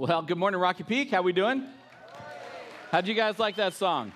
Well, good morning, Rocky Peak. How we doing? How'd you guys like that song?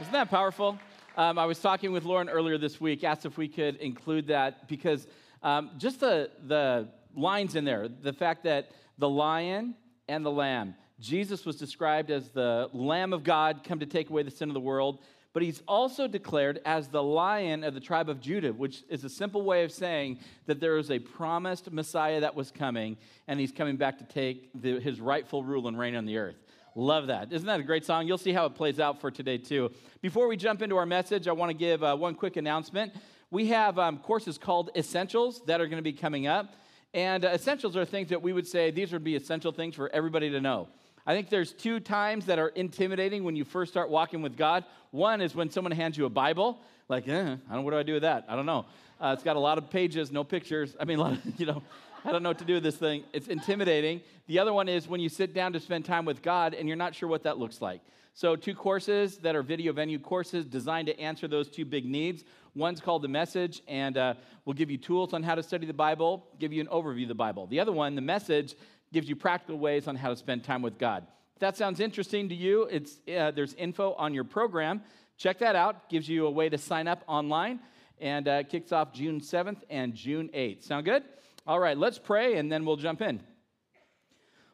Isn't that powerful? Um, I was talking with Lauren earlier this week, asked if we could include that because um, just the, the lines in there, the fact that the lion and the lamb, Jesus was described as the Lamb of God come to take away the sin of the world, but he's also declared as the lion of the tribe of Judah, which is a simple way of saying that there is a promised Messiah that was coming, and he's coming back to take the, his rightful rule and reign on the earth. Love that. Isn't that a great song? You'll see how it plays out for today, too. Before we jump into our message, I want to give uh, one quick announcement. We have um, courses called Essentials that are going to be coming up. And uh, essentials are things that we would say these would be essential things for everybody to know. I think there's two times that are intimidating when you first start walking with God. One is when someone hands you a Bible, like, eh, I don't, what do I do with that? I don't know. Uh, it's got a lot of pages, no pictures. I mean, of, you know, I don't know what to do with this thing. It's intimidating. The other one is when you sit down to spend time with God and you're not sure what that looks like. So, two courses that are video venue courses designed to answer those two big needs. One's called The Message, and uh, we'll give you tools on how to study the Bible, give you an overview of the Bible. The other one, The Message, gives you practical ways on how to spend time with God. If that sounds interesting to you, it's, uh, there's info on your program. Check that out. Gives you a way to sign up online, and uh, kicks off June 7th and June 8th. Sound good? All right, let's pray and then we'll jump in.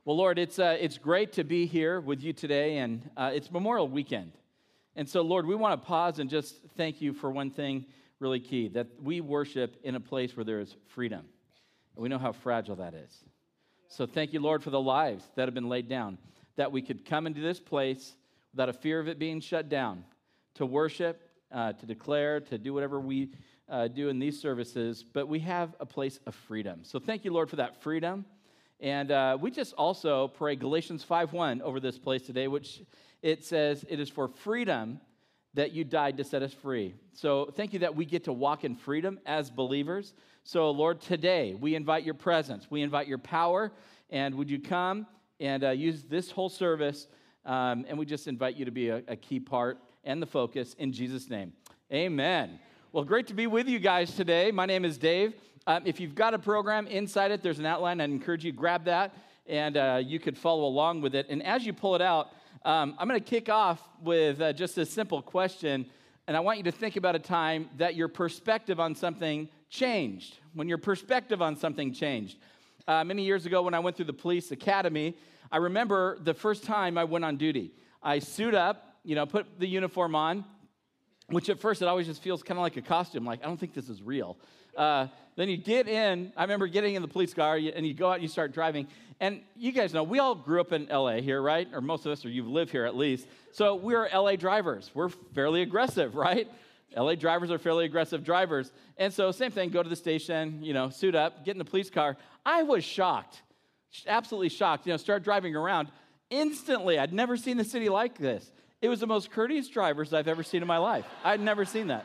Well, Lord, it's, uh, it's great to be here with you today, and uh, it's Memorial Weekend. And so, Lord, we want to pause and just thank you for one thing really key that we worship in a place where there is freedom. And we know how fragile that is. So, thank you, Lord, for the lives that have been laid down, that we could come into this place without a fear of it being shut down to worship, uh, to declare, to do whatever we uh, do in these services, but we have a place of freedom. So thank you, Lord, for that freedom. And uh, we just also pray Galatians 5.1 over this place today, which it says, it is for freedom that you died to set us free. So thank you that we get to walk in freedom as believers. So, Lord, today we invite your presence, we invite your power, and would you come and uh, use this whole service? Um, and we just invite you to be a, a key part and the focus in Jesus' name. Amen. Well, great to be with you guys today. My name is Dave. Um, if you've got a program inside it, there's an outline. I'd encourage you to grab that and uh, you could follow along with it. And as you pull it out, um, I'm going to kick off with uh, just a simple question. And I want you to think about a time that your perspective on something changed, when your perspective on something changed. Uh, many years ago, when I went through the police academy, I remember the first time I went on duty. I suit up, you know, put the uniform on, which at first it always just feels kind of like a costume. Like, I don't think this is real. Uh, then you get in, I remember getting in the police car and you go out and you start driving. And you guys know, we all grew up in LA here, right? Or most of us, or you've lived here at least. So we're LA drivers. We're fairly aggressive, right? LA drivers are fairly aggressive drivers. And so, same thing, go to the station, you know, suit up, get in the police car. I was shocked, absolutely shocked. You know, start driving around. Instantly, I'd never seen the city like this. It was the most courteous drivers I've ever seen in my life. I'd never seen that.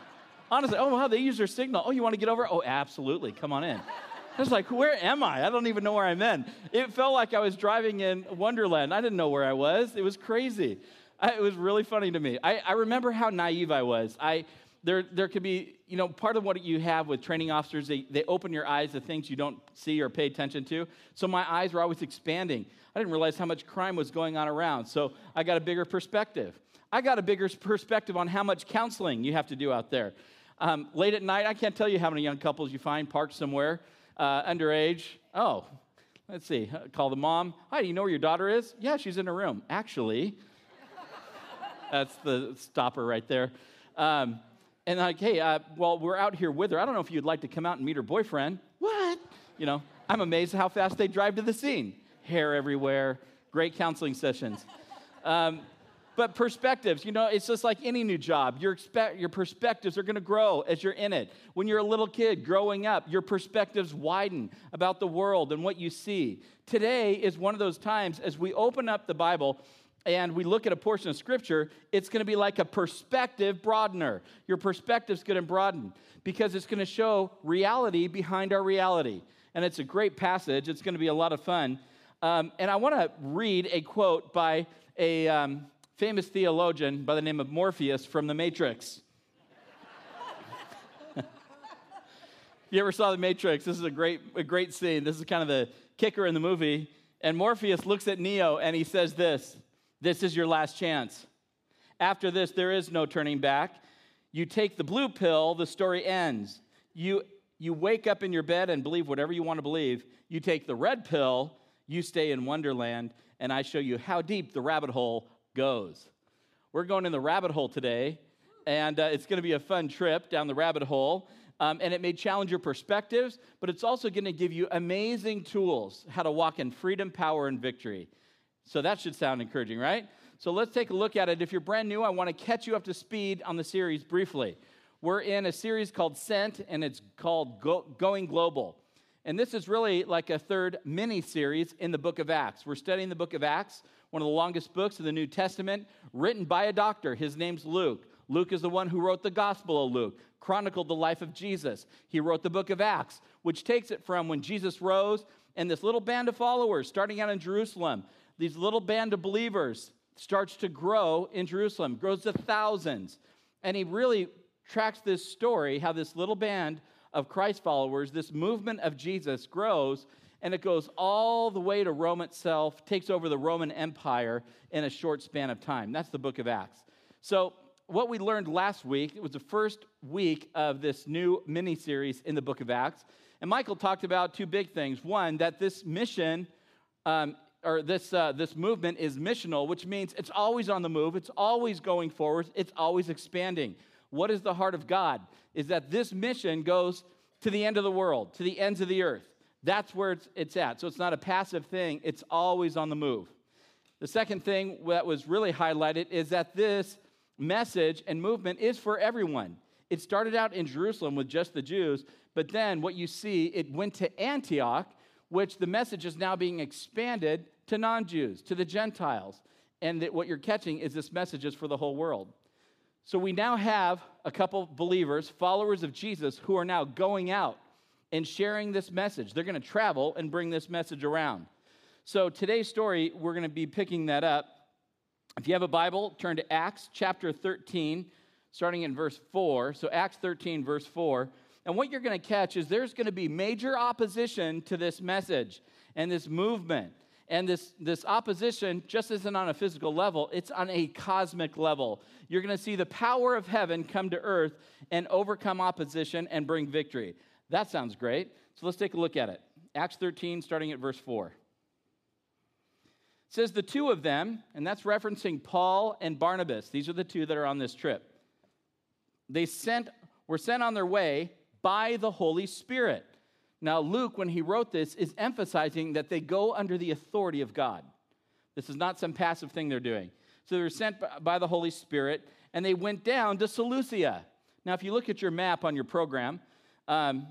Honestly, oh, wow, they use their signal. Oh, you want to get over? Oh, absolutely. Come on in. I was like, where am I? I don't even know where I'm in. It felt like I was driving in Wonderland. I didn't know where I was. It was crazy. I, it was really funny to me. I, I remember how naive I was. I, there, there could be, you know, part of what you have with training officers, they, they open your eyes to things you don't see or pay attention to. So my eyes were always expanding. I didn't realize how much crime was going on around. So I got a bigger perspective. I got a bigger perspective on how much counseling you have to do out there. Um, late at night, I can't tell you how many young couples you find parked somewhere, uh, underage. Oh, let's see. Call the mom. Hi, do you know where your daughter is? Yeah, she's in her room. Actually, that's the stopper right there. Um, and like, hey, uh, well, we're out here with her. I don't know if you'd like to come out and meet her boyfriend. What? You know, I'm amazed how fast they drive to the scene. Hair everywhere. Great counseling sessions. Um, but perspectives, you know, it's just like any new job. Your, expe- your perspectives are going to grow as you're in it. When you're a little kid growing up, your perspectives widen about the world and what you see. Today is one of those times as we open up the Bible and we look at a portion of Scripture, it's going to be like a perspective broadener. Your perspective's going to broaden because it's going to show reality behind our reality. And it's a great passage. It's going to be a lot of fun. Um, and I want to read a quote by a. Um, famous theologian by the name of Morpheus from The Matrix. you ever saw The Matrix, this is a great, a great scene. This is kind of the kicker in the movie. And Morpheus looks at Neo and he says this This is your last chance. After this, there is no turning back. You take the blue pill, the story ends. You, you wake up in your bed and believe whatever you want to believe. You take the red pill, you stay in Wonderland, and I show you how deep the rabbit hole goes. We're going in the rabbit hole today, and uh, it's going to be a fun trip down the rabbit hole. Um, and it may challenge your perspectives, but it's also going to give you amazing tools how to walk in freedom, power, and victory. So that should sound encouraging, right? So let's take a look at it. If you're brand new, I want to catch you up to speed on the series briefly. We're in a series called Sent, and it's called Go- Going Global. And this is really like a third mini series in the book of Acts. We're studying the book of Acts, one of the longest books of the New Testament, written by a doctor. His name's Luke. Luke is the one who wrote the Gospel of Luke, chronicled the life of Jesus. He wrote the book of Acts, which takes it from when Jesus rose and this little band of followers starting out in Jerusalem, these little band of believers starts to grow in Jerusalem, grows to thousands. And he really tracks this story how this little band of Christ followers, this movement of Jesus grows, and it goes all the way to Rome itself, takes over the Roman Empire in a short span of time. That's the book of Acts. So, what we learned last week, it was the first week of this new mini series in the book of Acts. And Michael talked about two big things. One, that this mission um, or this, uh, this movement is missional, which means it's always on the move, it's always going forward, it's always expanding. What is the heart of God? Is that this mission goes to the end of the world, to the ends of the earth. That's where it's, it's at. So it's not a passive thing, it's always on the move. The second thing that was really highlighted is that this message and movement is for everyone. It started out in Jerusalem with just the Jews, but then what you see, it went to Antioch which the message is now being expanded to non Jews, to the Gentiles. And that what you're catching is this message is for the whole world. So we now have a couple believers, followers of Jesus, who are now going out and sharing this message. They're going to travel and bring this message around. So today's story, we're going to be picking that up. If you have a Bible, turn to Acts chapter 13, starting in verse 4. So Acts 13, verse 4. And what you're going to catch is there's going to be major opposition to this message and this movement. And this, this opposition just isn't on a physical level, it's on a cosmic level. You're going to see the power of heaven come to earth and overcome opposition and bring victory. That sounds great. So let's take a look at it. Acts 13, starting at verse 4. It says, The two of them, and that's referencing Paul and Barnabas. These are the two that are on this trip. They sent, were sent on their way by the Holy Spirit. Now, Luke, when he wrote this, is emphasizing that they go under the authority of God. This is not some passive thing they're doing. So they were sent by the Holy Spirit, and they went down to Seleucia. Now, if you look at your map on your program, um,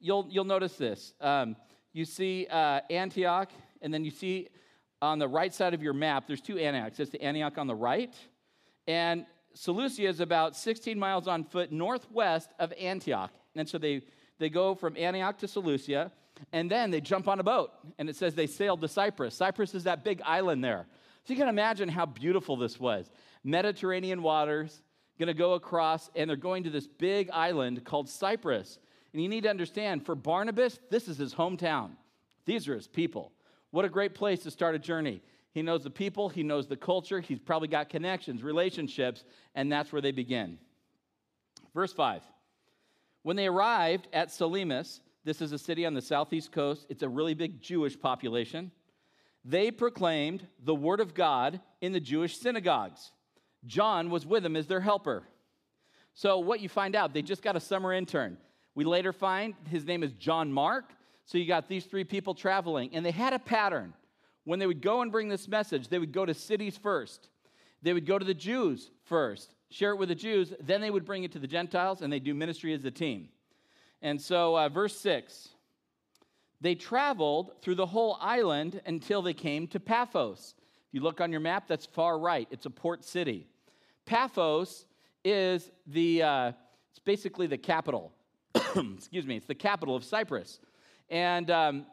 you'll, you'll notice this. Um, you see uh, Antioch, and then you see on the right side of your map, there's two Antiochs. There's the Antioch on the right, and Seleucia is about 16 miles on foot northwest of Antioch. And so they, they go from Antioch to Seleucia, and then they jump on a boat. And it says they sailed to Cyprus. Cyprus is that big island there. So you can imagine how beautiful this was. Mediterranean waters, gonna go across, and they're going to this big island called Cyprus. And you need to understand for Barnabas, this is his hometown. These are his people. What a great place to start a journey. He knows the people, he knows the culture, he's probably got connections, relationships, and that's where they begin. Verse 5 when they arrived at Salamis, this is a city on the southeast coast, it's a really big Jewish population. They proclaimed the word of God in the Jewish synagogues. John was with them as their helper. So, what you find out, they just got a summer intern. We later find his name is John Mark. So, you got these three people traveling, and they had a pattern. When they would go and bring this message, they would go to cities first, they would go to the Jews first, share it with the Jews, then they would bring it to the Gentiles, and they do ministry as a team. And so, uh, verse 6 they traveled through the whole island until they came to Paphos. If you look on your map, that's far right, it's a port city. Paphos is the, uh, it's basically the capital. Excuse me, it's the capital of Cyprus. And um,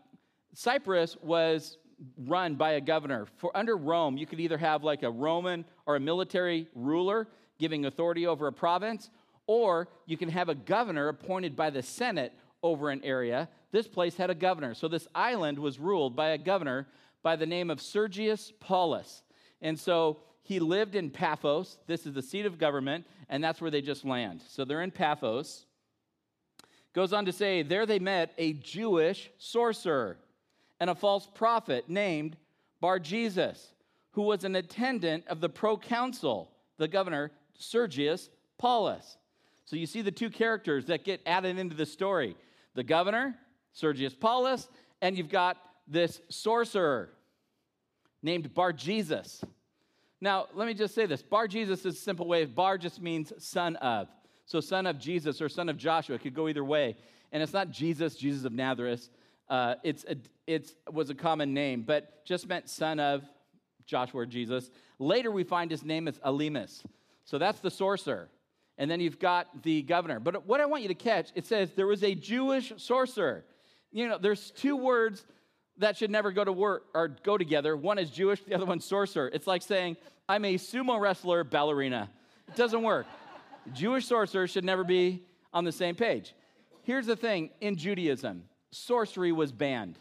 Cyprus was run by a governor. For under Rome, you could either have like a Roman or a military ruler giving authority over a province, or you can have a governor appointed by the Senate over an area. This place had a governor. So this island was ruled by a governor by the name of Sergius Paulus. And so he lived in Paphos. This is the seat of government, and that's where they just land. So they're in Paphos. Goes on to say, there they met a Jewish sorcerer and a false prophet named Bar Jesus, who was an attendant of the proconsul, the governor Sergius Paulus. So you see the two characters that get added into the story the governor, Sergius Paulus, and you've got this sorcerer named Bar Jesus. Now, let me just say this Bar Jesus is a simple way. Of Bar just means son of. So, son of Jesus or son of Joshua could go either way. And it's not Jesus, Jesus of Nazareth. Uh, it's a, it's was a common name, but just meant son of Joshua or Jesus. Later, we find his name is Elymas. So that's the sorcerer. And then you've got the governor. But what I want you to catch, it says there was a Jewish sorcerer. You know, there's two words that should never go to work or go together. One is Jewish, the other one's sorcerer. It's like saying, I'm a sumo wrestler ballerina. It doesn't work. Jewish sorcerer should never be on the same page. Here's the thing in Judaism sorcery was banned.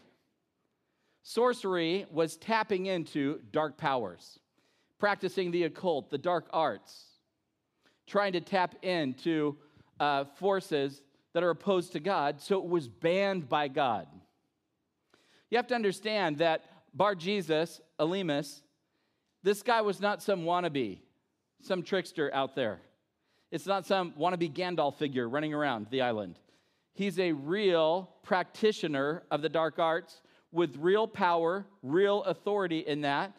Sorcery was tapping into dark powers, practicing the occult, the dark arts, trying to tap into uh, forces that are opposed to God, so it was banned by God. You have to understand that Bar Jesus, Elymas, this guy was not some wannabe, some trickster out there. It's not some wannabe Gandalf figure running around the island. He's a real practitioner of the dark arts with real power, real authority in that.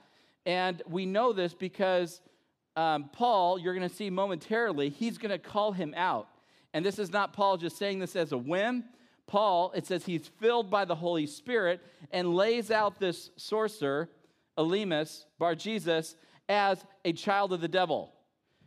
And we know this because um, Paul, you're going to see momentarily, he's going to call him out. And this is not Paul just saying this as a whim. Paul, it says he's filled by the Holy Spirit and lays out this sorcerer, Elymas, Bar Jesus, as a child of the devil.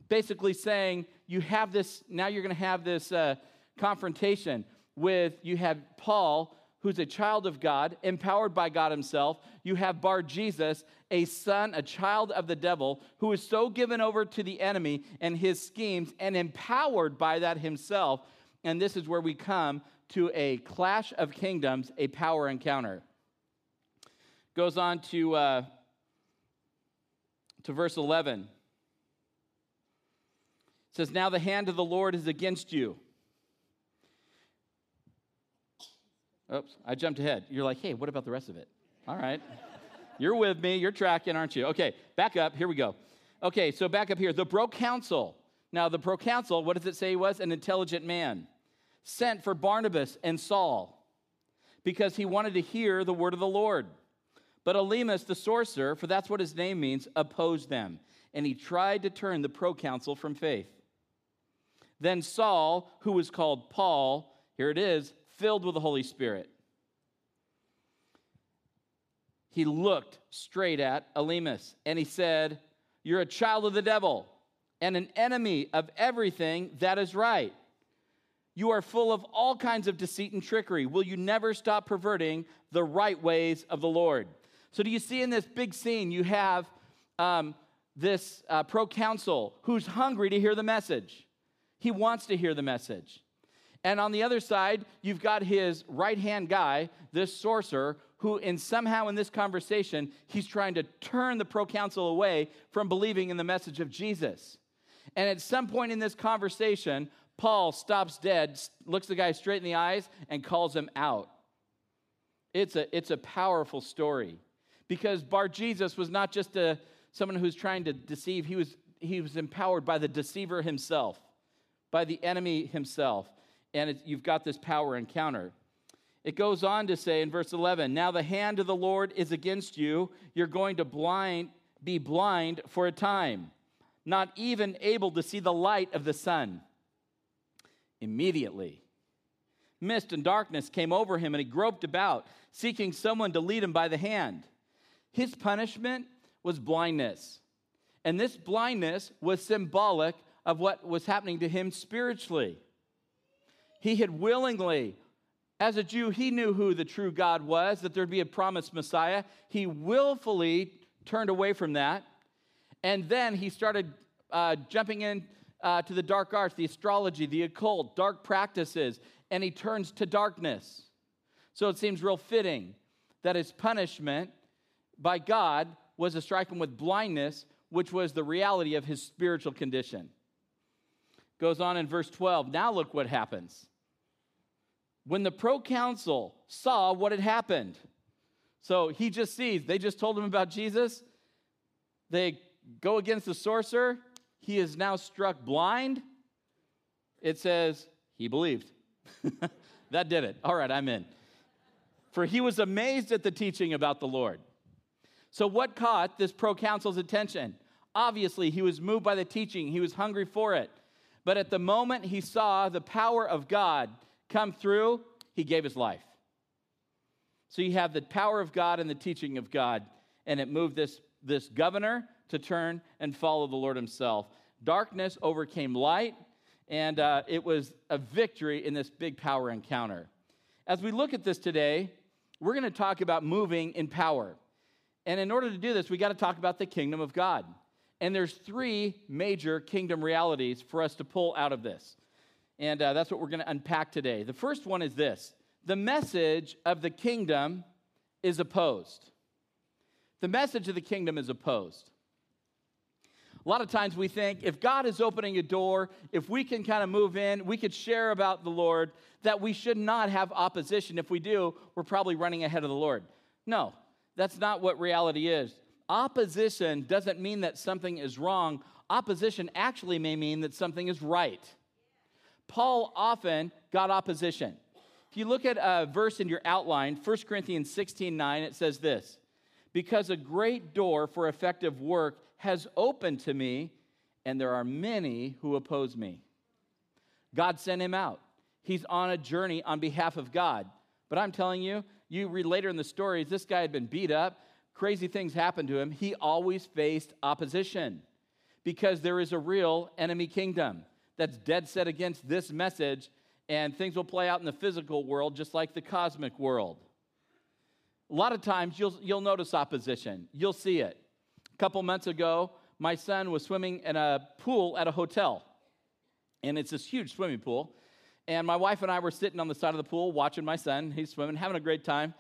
Basically saying, you have this, now you're going to have this uh, confrontation with, you have Paul, who's a child of God, empowered by God himself. You have Bar Jesus, a son, a child of the devil, who is so given over to the enemy and his schemes and empowered by that himself. And this is where we come to a clash of kingdoms, a power encounter. Goes on to, uh, to verse 11. It says, Now the hand of the Lord is against you Oops, I jumped ahead. You're like, hey, what about the rest of it? All right. You're with me. You're tracking, aren't you? Okay, back up. Here we go. Okay, so back up here. The proconsul. Now, the proconsul, what does it say he was? An intelligent man sent for Barnabas and Saul because he wanted to hear the word of the Lord. But Elymas, the sorcerer, for that's what his name means, opposed them, and he tried to turn the proconsul from faith. Then Saul, who was called Paul, here it is, filled with the Holy Spirit. He looked straight at Elymas and he said, You're a child of the devil and an enemy of everything that is right. You are full of all kinds of deceit and trickery. Will you never stop perverting the right ways of the Lord? So, do you see in this big scene, you have um, this uh, proconsul who's hungry to hear the message? He wants to hear the message. And on the other side, you've got his right hand guy, this sorcerer, who, in somehow in this conversation, he's trying to turn the proconsul away from believing in the message of Jesus. And at some point in this conversation, Paul stops dead, looks the guy straight in the eyes, and calls him out. It's a, it's a powerful story because Bar Jesus was not just a, someone who's trying to deceive, he was, he was empowered by the deceiver himself, by the enemy himself and you've got this power encounter. It goes on to say in verse 11, Now the hand of the Lord is against you. You're going to blind, be blind for a time, not even able to see the light of the sun. Immediately, mist and darkness came over him, and he groped about, seeking someone to lead him by the hand. His punishment was blindness. And this blindness was symbolic of what was happening to him spiritually. He had willingly, as a Jew, he knew who the true God was, that there'd be a promised Messiah. He willfully turned away from that. And then he started uh, jumping in uh, to the dark arts, the astrology, the occult, dark practices, and he turns to darkness. So it seems real fitting that his punishment by God was to strike him with blindness, which was the reality of his spiritual condition. Goes on in verse 12. Now look what happens. When the proconsul saw what had happened, so he just sees, they just told him about Jesus. They go against the sorcerer. He is now struck blind. It says, he believed. that did it. All right, I'm in. For he was amazed at the teaching about the Lord. So, what caught this proconsul's attention? Obviously, he was moved by the teaching, he was hungry for it. But at the moment he saw the power of God come through, he gave his life. So, you have the power of God and the teaching of God, and it moved this, this governor to turn and follow the Lord himself. Darkness overcame light, and uh, it was a victory in this big power encounter. As we look at this today, we're going to talk about moving in power. And in order to do this, we got to talk about the kingdom of God. And there's three major kingdom realities for us to pull out of this. And uh, that's what we're going to unpack today. The first one is this the message of the kingdom is opposed. The message of the kingdom is opposed. A lot of times we think if God is opening a door, if we can kind of move in, we could share about the Lord, that we should not have opposition. If we do, we're probably running ahead of the Lord. No, that's not what reality is. Opposition doesn't mean that something is wrong. Opposition actually may mean that something is right. Paul often got opposition. If you look at a verse in your outline, 1 Corinthians 16 9, it says this Because a great door for effective work has opened to me, and there are many who oppose me. God sent him out. He's on a journey on behalf of God. But I'm telling you, you read later in the stories, this guy had been beat up, crazy things happened to him. He always faced opposition because there is a real enemy kingdom that's dead set against this message, and things will play out in the physical world just like the cosmic world. A lot of times you'll, you'll notice opposition, you'll see it A couple months ago, my son was swimming in a pool at a hotel. And it's this huge swimming pool. And my wife and I were sitting on the side of the pool watching my son. He's swimming, having a great time.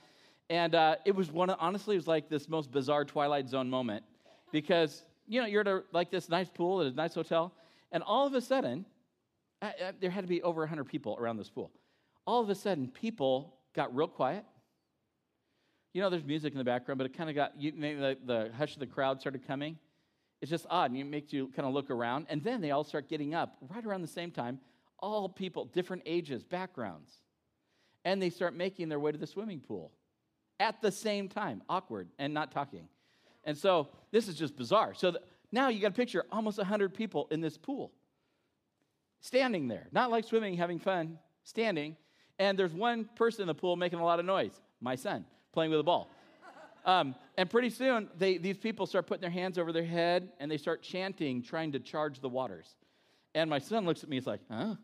And uh, it was one, of, honestly, it was like this most bizarre Twilight Zone moment because, you know, you're at a, like this nice pool at a nice hotel. And all of a sudden, uh, uh, there had to be over 100 people around this pool. All of a sudden, people got real quiet you know, there's music in the background, but it kind of got, you, maybe the, the hush of the crowd started coming. It's just odd, and it makes you kind of look around. And then they all start getting up right around the same time, all people, different ages, backgrounds. And they start making their way to the swimming pool at the same time, awkward and not talking. And so this is just bizarre. So the, now you got a picture almost 100 people in this pool standing there, not like swimming, having fun, standing. And there's one person in the pool making a lot of noise, my son playing with a ball. Um, and pretty soon, they, these people start putting their hands over their head and they start chanting, trying to charge the waters. And my son looks at me, he's like, huh?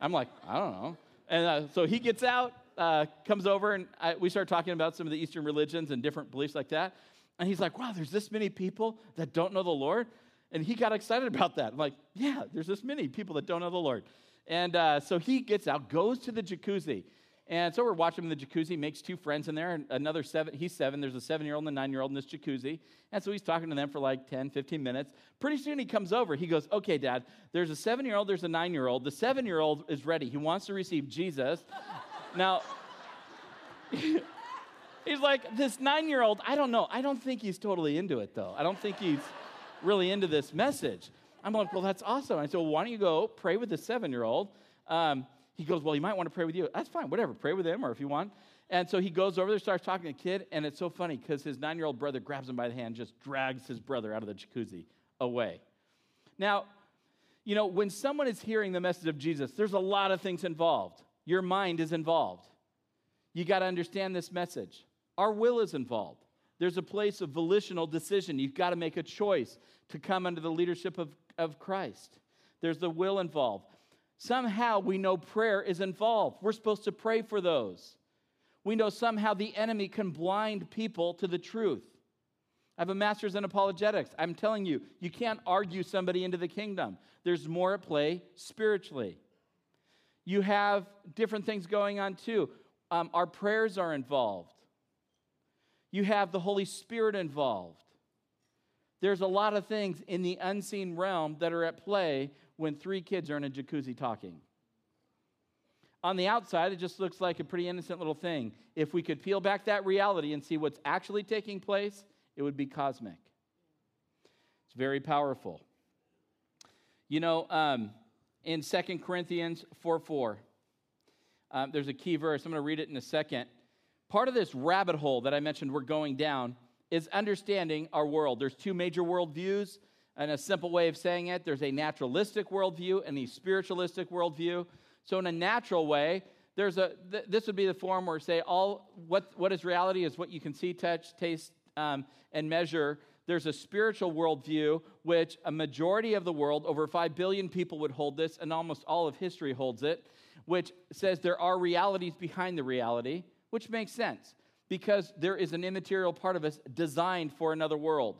I'm like, I don't know. And uh, so he gets out, uh, comes over, and I, we start talking about some of the Eastern religions and different beliefs like that. And he's like, wow, there's this many people that don't know the Lord. And he got excited about that. I'm like, yeah, there's this many people that don't know the Lord. And uh, so he gets out, goes to the jacuzzi. And so we're watching him in the jacuzzi, makes two friends in there, and another seven, he's seven, there's a seven year old and a nine year old in this jacuzzi. And so he's talking to them for like 10, 15 minutes. Pretty soon he comes over. He goes, Okay, dad, there's a seven year old, there's a nine year old. The seven year old is ready. He wants to receive Jesus. Now, he's like, This nine year old, I don't know. I don't think he's totally into it, though. I don't think he's really into this message. I'm like, Well, that's awesome. I said, Well, why don't you go pray with the seven year old? Um, he goes, Well, he might want to pray with you. That's fine, whatever. Pray with him or if you want. And so he goes over there, starts talking to the kid, and it's so funny because his nine year old brother grabs him by the hand, just drags his brother out of the jacuzzi away. Now, you know, when someone is hearing the message of Jesus, there's a lot of things involved. Your mind is involved. You got to understand this message. Our will is involved. There's a place of volitional decision. You've got to make a choice to come under the leadership of, of Christ. There's the will involved. Somehow we know prayer is involved. We're supposed to pray for those. We know somehow the enemy can blind people to the truth. I have a master's in apologetics. I'm telling you, you can't argue somebody into the kingdom. There's more at play spiritually. You have different things going on too. Um, our prayers are involved. You have the Holy Spirit involved. There's a lot of things in the unseen realm that are at play when three kids are in a jacuzzi talking. On the outside, it just looks like a pretty innocent little thing. If we could peel back that reality and see what's actually taking place, it would be cosmic. It's very powerful. You know, um, in 2 Corinthians 4 4, um, there's a key verse. I'm going to read it in a second. Part of this rabbit hole that I mentioned we're going down is understanding our world. There's two major worldviews, and a simple way of saying it there's a naturalistic worldview and a spiritualistic worldview. So, in a natural way, there's a th- this would be the form where say all what what is reality is what you can see, touch, taste, um, and measure. There's a spiritual worldview which a majority of the world, over five billion people, would hold this, and almost all of history holds it, which says there are realities behind the reality, which makes sense because there is an immaterial part of us designed for another world.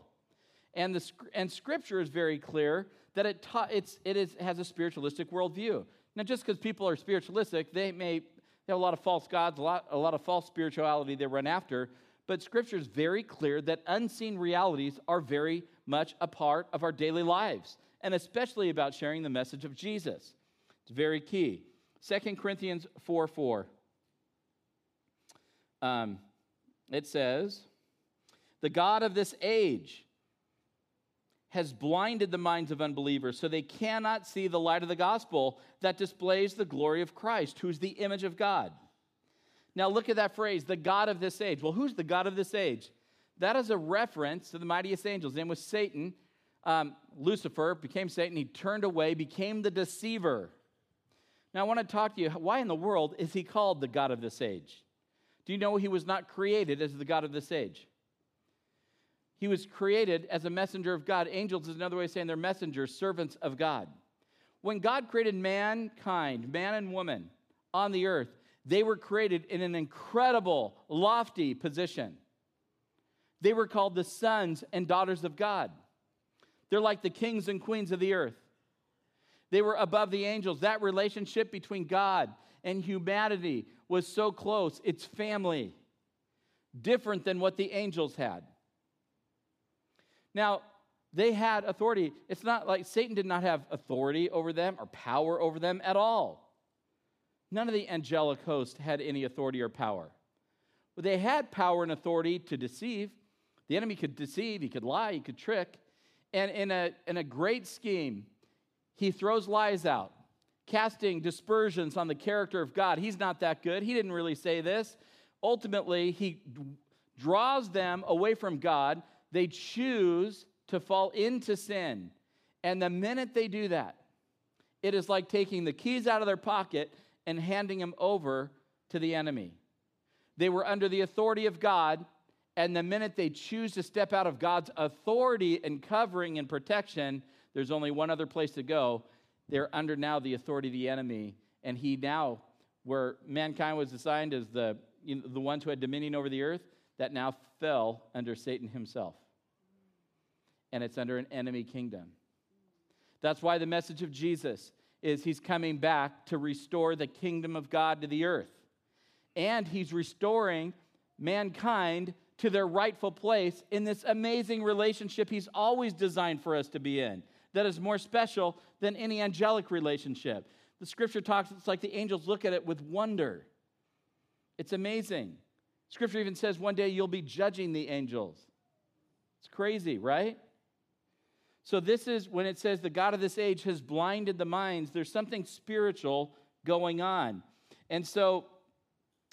And, the, and Scripture is very clear that it, ta- it's, it is, has a spiritualistic worldview. Now, just because people are spiritualistic, they may they have a lot of false gods, a lot, a lot of false spirituality they run after, but Scripture is very clear that unseen realities are very much a part of our daily lives, and especially about sharing the message of Jesus. It's very key. 2 Corinthians 4 4. Um, it says, The God of this age has blinded the minds of unbelievers so they cannot see the light of the gospel that displays the glory of Christ, who's the image of God. Now, look at that phrase, the God of this age. Well, who's the God of this age? That is a reference to the mightiest angel. His name was Satan. Um, Lucifer became Satan. He turned away, became the deceiver. Now, I want to talk to you why in the world is he called the God of this age? Do you know he was not created as the God of this age? He was created as a messenger of God. Angels is another way of saying they're messengers, servants of God. When God created mankind, man and woman, on the earth, they were created in an incredible, lofty position. They were called the sons and daughters of God. They're like the kings and queens of the earth. They were above the angels. That relationship between God and humanity was so close. It's family, different than what the angels had. Now, they had authority. It's not like Satan did not have authority over them or power over them at all. None of the angelic host had any authority or power. But they had power and authority to deceive. The enemy could deceive, he could lie, he could trick. And in a, in a great scheme, he throws lies out casting dispersions on the character of God. He's not that good. He didn't really say this. Ultimately, he draws them away from God. They choose to fall into sin. And the minute they do that, it is like taking the keys out of their pocket and handing them over to the enemy. They were under the authority of God, and the minute they choose to step out of God's authority and covering and protection, there's only one other place to go, they're under now the authority of the enemy. And he now, where mankind was assigned as the, you know, the ones who had dominion over the earth, that now fell under Satan himself. And it's under an enemy kingdom. That's why the message of Jesus is he's coming back to restore the kingdom of God to the earth. And he's restoring mankind to their rightful place in this amazing relationship he's always designed for us to be in that is more special than any angelic relationship. The scripture talks, it's like the angels look at it with wonder. It's amazing. Scripture even says one day you'll be judging the angels. It's crazy, right? So, this is when it says the God of this age has blinded the minds, there's something spiritual going on. And so,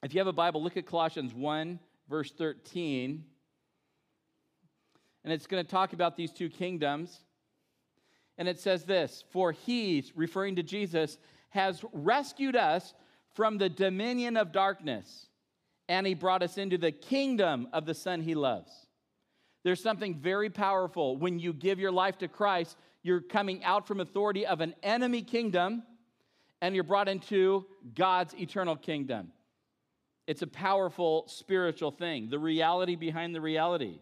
if you have a Bible, look at Colossians 1, verse 13. And it's going to talk about these two kingdoms. And it says this For he, referring to Jesus, has rescued us from the dominion of darkness, and he brought us into the kingdom of the Son he loves. There's something very powerful when you give your life to Christ. You're coming out from authority of an enemy kingdom and you're brought into God's eternal kingdom. It's a powerful spiritual thing, the reality behind the reality.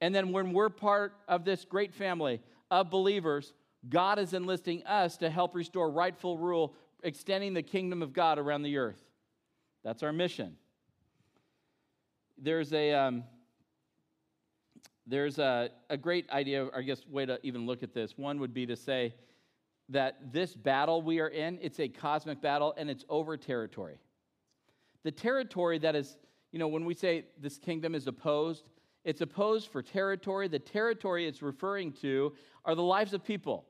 And then when we're part of this great family, of believers, God is enlisting us to help restore rightful rule, extending the kingdom of God around the earth. That's our mission. There's a, um, there's a, a great idea, I guess, way to even look at this. One would be to say that this battle we are in, it's a cosmic battle and it's over territory. The territory that is, you know, when we say this kingdom is opposed, it's opposed for territory. The territory it's referring to are the lives of people.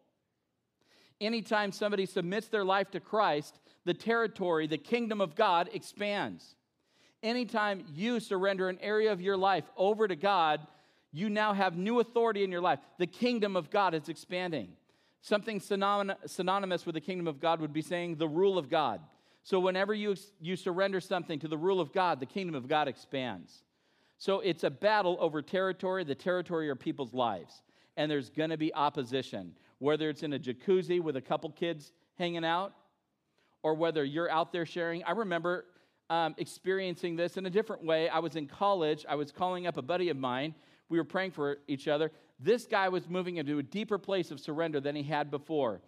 Anytime somebody submits their life to Christ, the territory, the kingdom of God expands. Anytime you surrender an area of your life over to God, you now have new authority in your life. The kingdom of God is expanding. Something synonymous with the kingdom of God would be saying the rule of God. So, whenever you, you surrender something to the rule of God, the kingdom of God expands. So, it's a battle over territory. The territory of people's lives. And there's going to be opposition, whether it's in a jacuzzi with a couple kids hanging out, or whether you're out there sharing. I remember um, experiencing this in a different way. I was in college, I was calling up a buddy of mine. We were praying for each other. This guy was moving into a deeper place of surrender than he had before.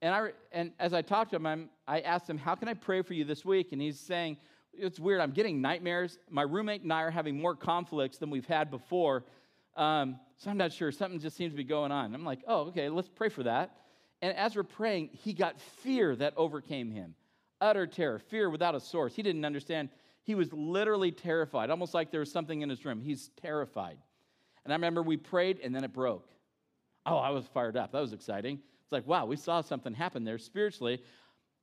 And, I, and as I talked to him, I'm, I asked him, How can I pray for you this week? And he's saying, It's weird. I'm getting nightmares. My roommate and I are having more conflicts than we've had before. Um, so I'm not sure. Something just seems to be going on. I'm like, Oh, okay, let's pray for that. And as we're praying, he got fear that overcame him utter terror, fear without a source. He didn't understand. He was literally terrified, almost like there was something in his room. He's terrified. And I remember we prayed and then it broke. Oh, I was fired up. That was exciting. It's like, wow, we saw something happen there spiritually.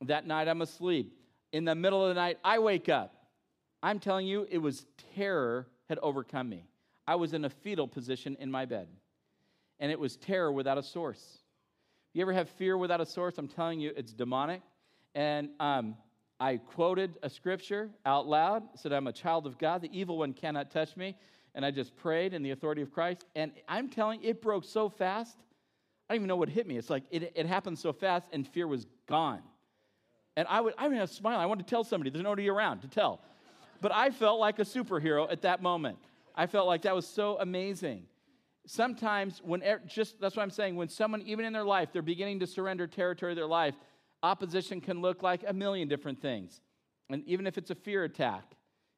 That night I'm asleep. In the middle of the night, I wake up. I'm telling you, it was terror had overcome me. I was in a fetal position in my bed. And it was terror without a source. You ever have fear without a source? I'm telling you, it's demonic. And um, I quoted a scripture out loud, said, I'm a child of God. The evil one cannot touch me. And I just prayed in the authority of Christ. And I'm telling you, it broke so fast. I don't even know what hit me. It's like it, it happened so fast, and fear was gone. And I would, I would have smile. I wanted to tell somebody. There's nobody around to tell. But I felt like a superhero at that moment. I felt like that was so amazing. Sometimes, when just that's what I'm saying, when someone, even in their life, they're beginning to surrender territory of their life, Opposition can look like a million different things. And even if it's a fear attack,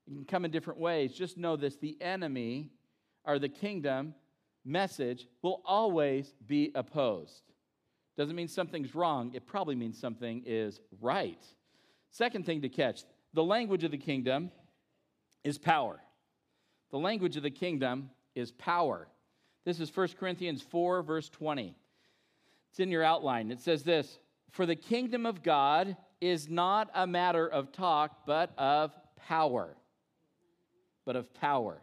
it can come in different ways. Just know this the enemy or the kingdom message will always be opposed. Doesn't mean something's wrong, it probably means something is right. Second thing to catch the language of the kingdom is power. The language of the kingdom is power. This is 1 Corinthians 4, verse 20. It's in your outline. It says this for the kingdom of God is not a matter of talk, but of power. But of power.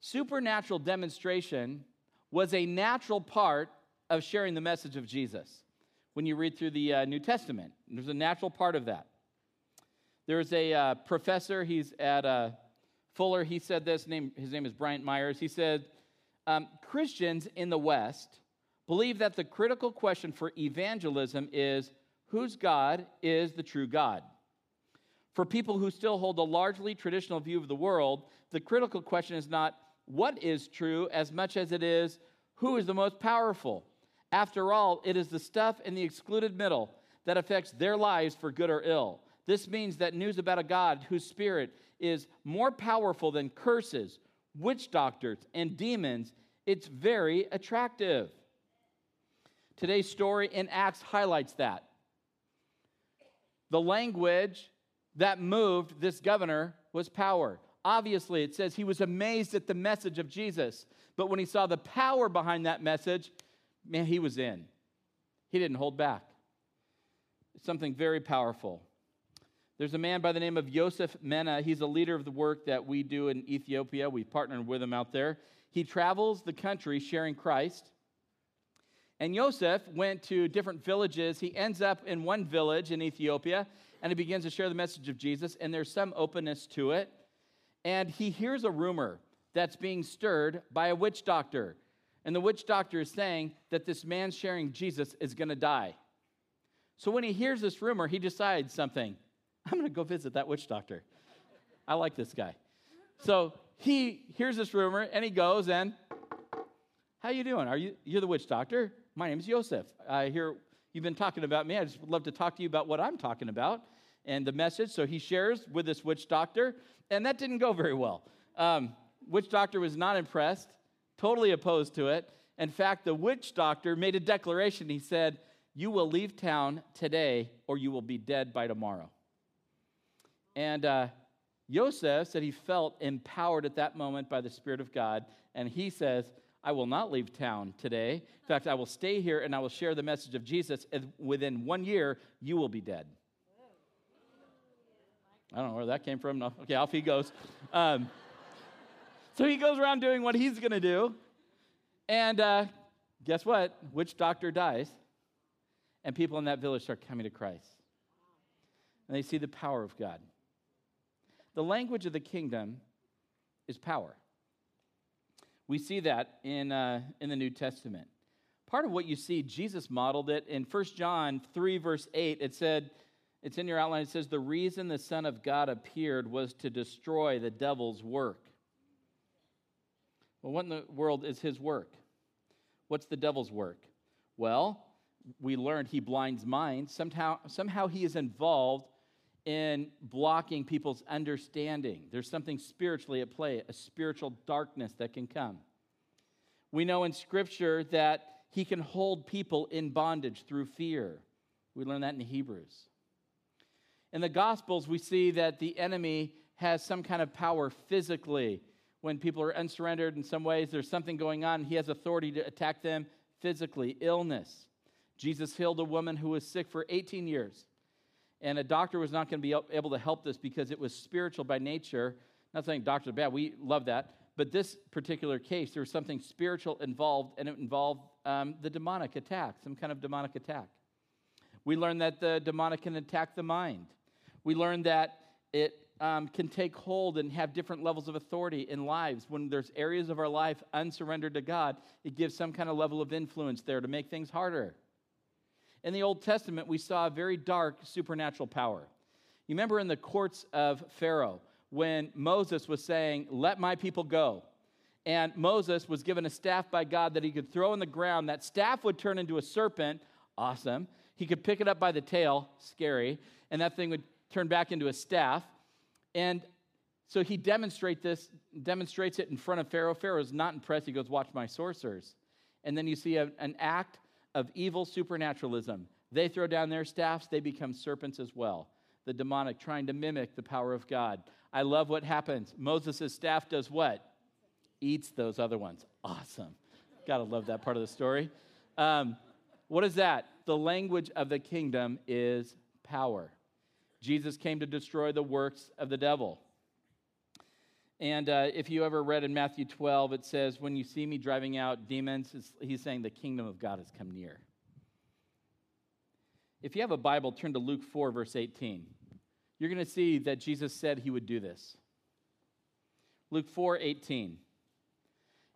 Supernatural demonstration was a natural part of sharing the message of Jesus. When you read through the uh, New Testament, there's a natural part of that. There's a uh, professor, he's at uh, Fuller, he said this, name, his name is Bryant Myers. He said, um, Christians in the West believe that the critical question for evangelism is whose God is the true God? For people who still hold a largely traditional view of the world, the critical question is not what is true as much as it is who is the most powerful. After all, it is the stuff in the excluded middle that affects their lives for good or ill. This means that news about a God whose spirit is more powerful than curses, witch doctors, and demons, it's very attractive. Today's story in Acts highlights that. The language that moved this governor was power. Obviously, it says he was amazed at the message of Jesus, but when he saw the power behind that message, man, he was in. He didn't hold back. Something very powerful. There's a man by the name of Yosef Mena. He's a leader of the work that we do in Ethiopia. We partnered with him out there. He travels the country sharing Christ. And Joseph went to different villages. He ends up in one village in Ethiopia and he begins to share the message of Jesus, and there's some openness to it. And he hears a rumor that's being stirred by a witch doctor. And the witch doctor is saying that this man sharing Jesus is going to die. So when he hears this rumor, he decides something. I'm going to go visit that witch doctor. I like this guy. So he hears this rumor and he goes and, how you doing? Are you you're the witch doctor? My name is Joseph. I hear you've been talking about me. I just would love to talk to you about what I'm talking about and the message. So he shares with this witch doctor, and that didn't go very well. Um, witch doctor was not impressed. totally opposed to it. In fact, the witch doctor made a declaration. He said, You will leave town today or you will be dead by tomorrow. And uh, Joseph said he felt empowered at that moment by the Spirit of God. And he says, I will not leave town today. In fact, I will stay here and I will share the message of Jesus. And within one year, you will be dead. I don't know where that came from. No. Okay, off he goes. Um, so he goes around doing what he's going to do. And uh, guess what? Witch doctor dies. And people in that village start coming to Christ. And they see the power of God. The language of the kingdom is power. We see that in, uh, in the New Testament. Part of what you see, Jesus modeled it in 1 John 3, verse 8. It said, it's in your outline, it says, The reason the Son of God appeared was to destroy the devil's work. Well, what in the world is his work? What's the devil's work? Well, we learned he blinds minds. Somehow, somehow he is involved in blocking people's understanding. There's something spiritually at play, a spiritual darkness that can come. We know in Scripture that he can hold people in bondage through fear. We learn that in Hebrews. In the Gospels, we see that the enemy has some kind of power physically. When people are unsurrendered in some ways, there's something going on. He has authority to attack them physically. Illness. Jesus healed a woman who was sick for 18 years. And a doctor was not going to be able to help this because it was spiritual by nature. Not saying doctors are bad, we love that. But this particular case, there was something spiritual involved, and it involved um, the demonic attack, some kind of demonic attack. We learned that the demonic can attack the mind. We learned that it um, can take hold and have different levels of authority in lives. When there's areas of our life unsurrendered to God, it gives some kind of level of influence there to make things harder. In the Old Testament, we saw a very dark supernatural power. You remember in the courts of Pharaoh when Moses was saying, Let my people go. And Moses was given a staff by God that he could throw in the ground. That staff would turn into a serpent. Awesome. He could pick it up by the tail. Scary. And that thing would turn back into a staff. And so he demonstrate this, demonstrates it in front of Pharaoh. Pharaoh is not impressed. He goes, Watch my sorcerers. And then you see a, an act of evil supernaturalism. They throw down their staffs, they become serpents as well. The demonic trying to mimic the power of God. I love what happens. Moses' staff does what? Eats those other ones. Awesome. Gotta love that part of the story. Um, what is that? The language of the kingdom is power. Jesus came to destroy the works of the devil. And uh, if you ever read in Matthew 12, it says, When you see me driving out demons, he's saying the kingdom of God has come near. If you have a Bible, turn to Luke 4, verse 18. You're going to see that Jesus said he would do this. Luke 4, 18.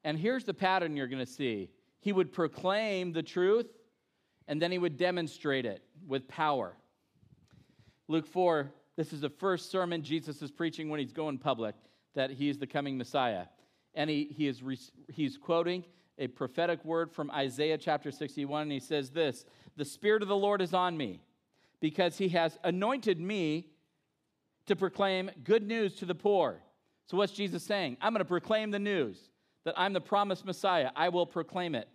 And here's the pattern you're going to see he would proclaim the truth, and then he would demonstrate it with power. Luke 4, this is the first sermon Jesus is preaching when he's going public that he is the coming Messiah. And he, he is he's quoting a prophetic word from Isaiah chapter 61, and he says this The Spirit of the Lord is on me, because he has anointed me to proclaim good news to the poor. So, what's Jesus saying? I'm going to proclaim the news that I'm the promised Messiah. I will proclaim it.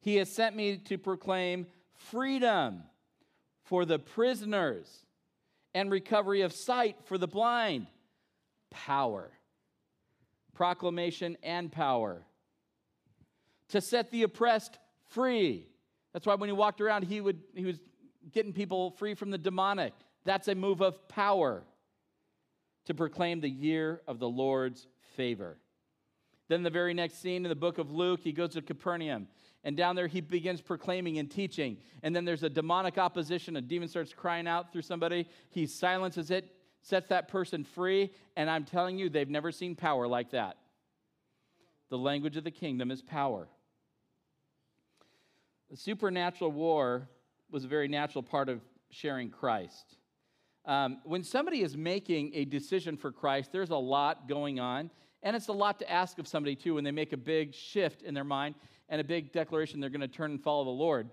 He has sent me to proclaim freedom for the prisoners and recovery of sight for the blind power. Proclamation and power. To set the oppressed free. That's why when he walked around, he, would, he was getting people free from the demonic. That's a move of power. To proclaim the year of the Lord's favor. Then, the very next scene in the book of Luke, he goes to Capernaum. And down there, he begins proclaiming and teaching. And then there's a demonic opposition. A demon starts crying out through somebody. He silences it, sets that person free, and I'm telling you, they've never seen power like that. The language of the kingdom is power. The supernatural war was a very natural part of sharing Christ. Um, when somebody is making a decision for Christ, there's a lot going on, and it's a lot to ask of somebody too when they make a big shift in their mind and a big declaration they're going to turn and follow the Lord.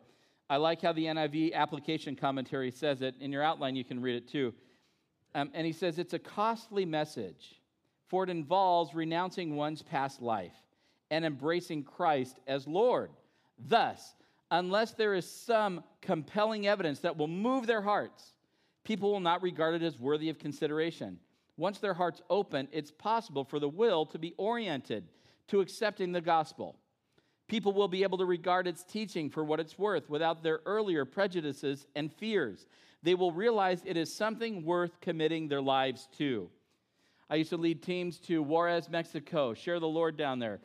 I like how the NIV application commentary says it. In your outline, you can read it too. Um, and he says it's a costly message, for it involves renouncing one's past life and embracing Christ as Lord. Thus, unless there is some compelling evidence that will move their hearts, people will not regard it as worthy of consideration. Once their hearts open, it's possible for the will to be oriented to accepting the gospel. People will be able to regard its teaching for what it's worth without their earlier prejudices and fears. They will realize it is something worth committing their lives to. I used to lead teams to Juarez, Mexico, share the Lord down there.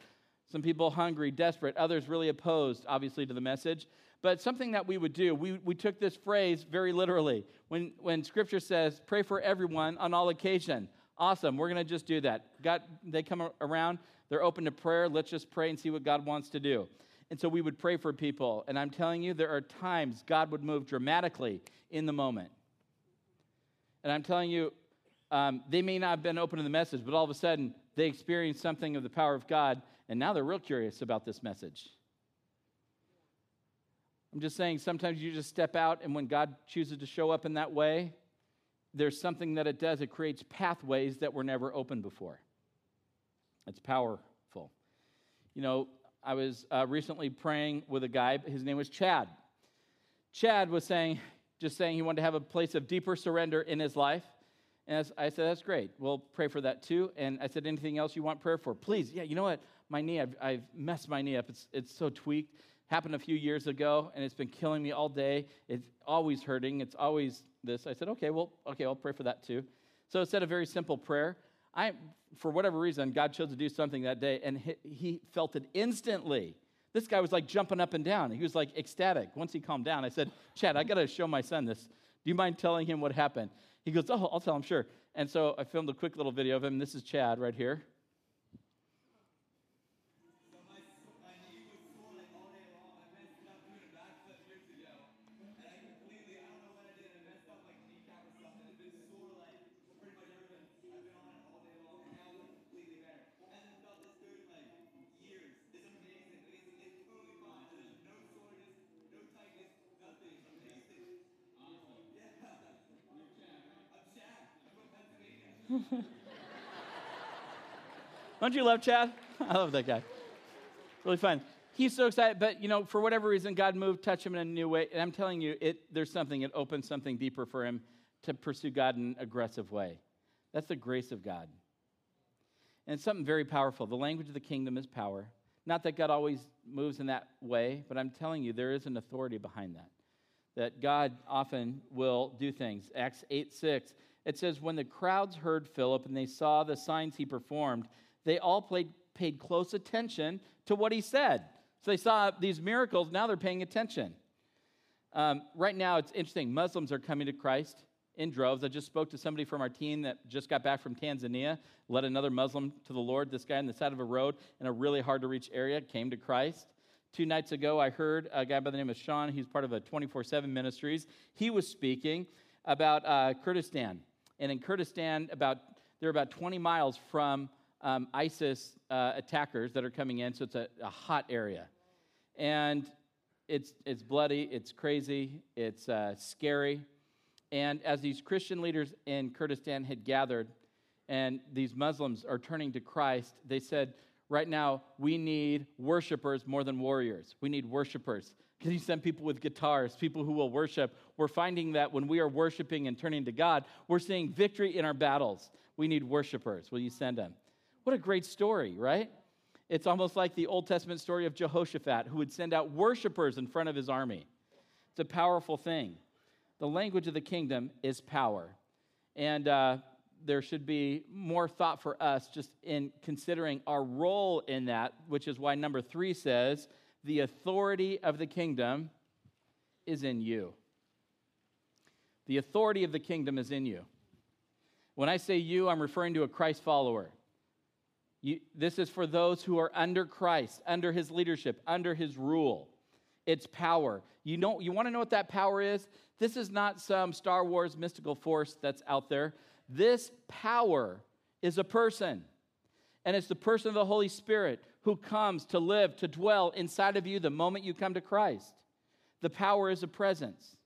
Some people hungry, desperate, others really opposed, obviously, to the message. But something that we would do, we, we took this phrase very literally. When, when scripture says, pray for everyone on all occasion, awesome, we're going to just do that. God, they come around, they're open to prayer. Let's just pray and see what God wants to do. And so we would pray for people. And I'm telling you, there are times God would move dramatically in the moment. And I'm telling you, um, they may not have been open to the message, but all of a sudden they experienced something of the power of God and now they're real curious about this message. I'm just saying, sometimes you just step out, and when God chooses to show up in that way, there's something that it does. It creates pathways that were never open before. It's powerful. You know, I was uh, recently praying with a guy, his name was Chad. Chad was saying, just saying he wanted to have a place of deeper surrender in his life. And I said, That's great. We'll pray for that too. And I said, Anything else you want prayer for? Please. Yeah, you know what? my knee, I've, I've messed my knee up. It's, it's so tweaked. Happened a few years ago, and it's been killing me all day. It's always hurting. It's always this. I said, okay, well, okay, I'll pray for that too. So I said a very simple prayer. I, for whatever reason, God chose to do something that day, and he, he felt it instantly. This guy was like jumping up and down. He was like ecstatic. Once he calmed down, I said, Chad, I got to show my son this. Do you mind telling him what happened? He goes, Oh, I'll tell him, sure. And so I filmed a quick little video of him. This is Chad right here. Don't you love Chad? I love that guy. Really fun. He's so excited, but you know, for whatever reason, God moved, touched him in a new way. And I'm telling you, it, there's something, it opens something deeper for him to pursue God in an aggressive way. That's the grace of God. And it's something very powerful. The language of the kingdom is power. Not that God always moves in that way, but I'm telling you, there is an authority behind that. That God often will do things. Acts 8 6 it says, When the crowds heard Philip and they saw the signs he performed, they all played, paid close attention to what he said. So they saw these miracles, now they're paying attention. Um, right now, it's interesting. Muslims are coming to Christ in droves. I just spoke to somebody from our team that just got back from Tanzania, led another Muslim to the Lord. This guy on the side of a road in a really hard to reach area came to Christ. Two nights ago, I heard a guy by the name of Sean. He's part of a 24 7 ministries. He was speaking about uh, Kurdistan and in Kurdistan, about they're about 20 miles from um, ISIS uh, attackers that are coming in, so it's a, a, hot area, and it's it's bloody, it's crazy, it's uh, scary, and as these Christian leaders in Kurdistan had gathered, and these Muslims are turning to Christ, they said, right now we need worshipers more than warriors. We need worshipers. Can you send people with guitars, people who will worship? We're finding that when we are worshiping and turning to God, we're seeing victory in our battles. We need worshipers. Will you send them? What a great story, right? It's almost like the Old Testament story of Jehoshaphat, who would send out worshipers in front of his army. It's a powerful thing. The language of the kingdom is power. And uh, there should be more thought for us just in considering our role in that, which is why number three says, the authority of the kingdom is in you. The authority of the kingdom is in you. When I say you, I'm referring to a Christ follower. You, this is for those who are under Christ, under his leadership, under his rule. It's power. You, know, you want to know what that power is? This is not some Star Wars mystical force that's out there. This power is a person, and it's the person of the Holy Spirit who comes to live, to dwell inside of you the moment you come to Christ. The power is a presence,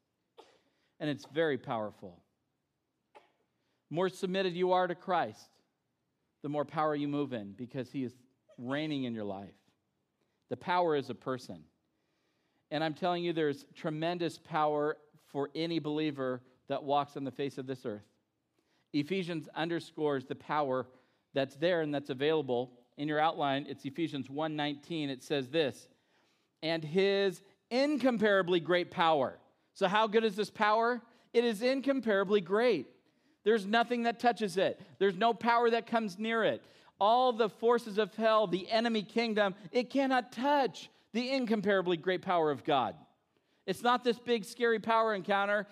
and it's very powerful. The more submitted you are to Christ, the more power you move in because He is reigning in your life. The power is a person. And I'm telling you, there's tremendous power for any believer that walks on the face of this earth. Ephesians underscores the power that's there and that's available. In your outline, it's Ephesians 1:19. It says this, and his incomparably great power. So how good is this power? It is incomparably great. There's nothing that touches it. There's no power that comes near it. All the forces of hell, the enemy kingdom, it cannot touch the incomparably great power of God. It's not this big, scary power encounter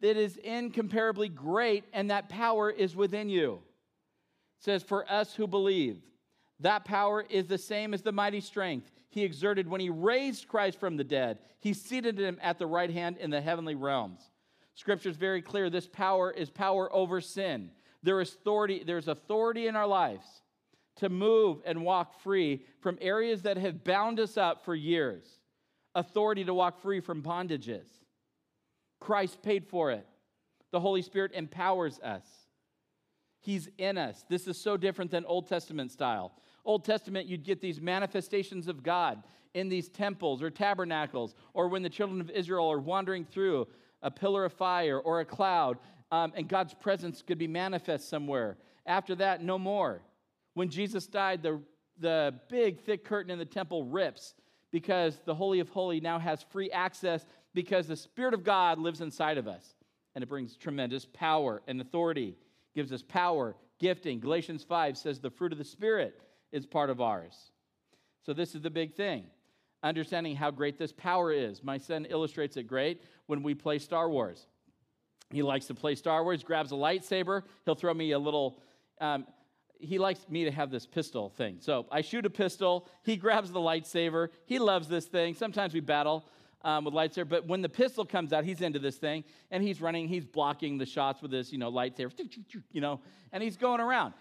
that is incomparably great, and that power is within you. It says, For us who believe, that power is the same as the mighty strength he exerted when he raised Christ from the dead. He seated him at the right hand in the heavenly realms. Scripture is very clear. This power is power over sin. There is authority, there's authority in our lives to move and walk free from areas that have bound us up for years. Authority to walk free from bondages. Christ paid for it. The Holy Spirit empowers us. He's in us. This is so different than Old Testament style. Old Testament, you'd get these manifestations of God in these temples or tabernacles, or when the children of Israel are wandering through a pillar of fire or a cloud, um, and God's presence could be manifest somewhere. After that, no more. When Jesus died, the, the big, thick curtain in the temple rips because the Holy of Holy now has free access because the Spirit of God lives inside of us. And it brings tremendous power and authority, gives us power, gifting. Galatians 5 says the fruit of the Spirit is part of ours. So, this is the big thing understanding how great this power is. My son illustrates it great when we play Star Wars. He likes to play Star Wars, grabs a lightsaber, he'll throw me a little. Um, he likes me to have this pistol thing. So I shoot a pistol, he grabs the lightsaber, he loves this thing. Sometimes we battle um, with lightsaber, but when the pistol comes out, he's into this thing, and he's running, he's blocking the shots with this, you know, lightsaber, you know, and he's going around.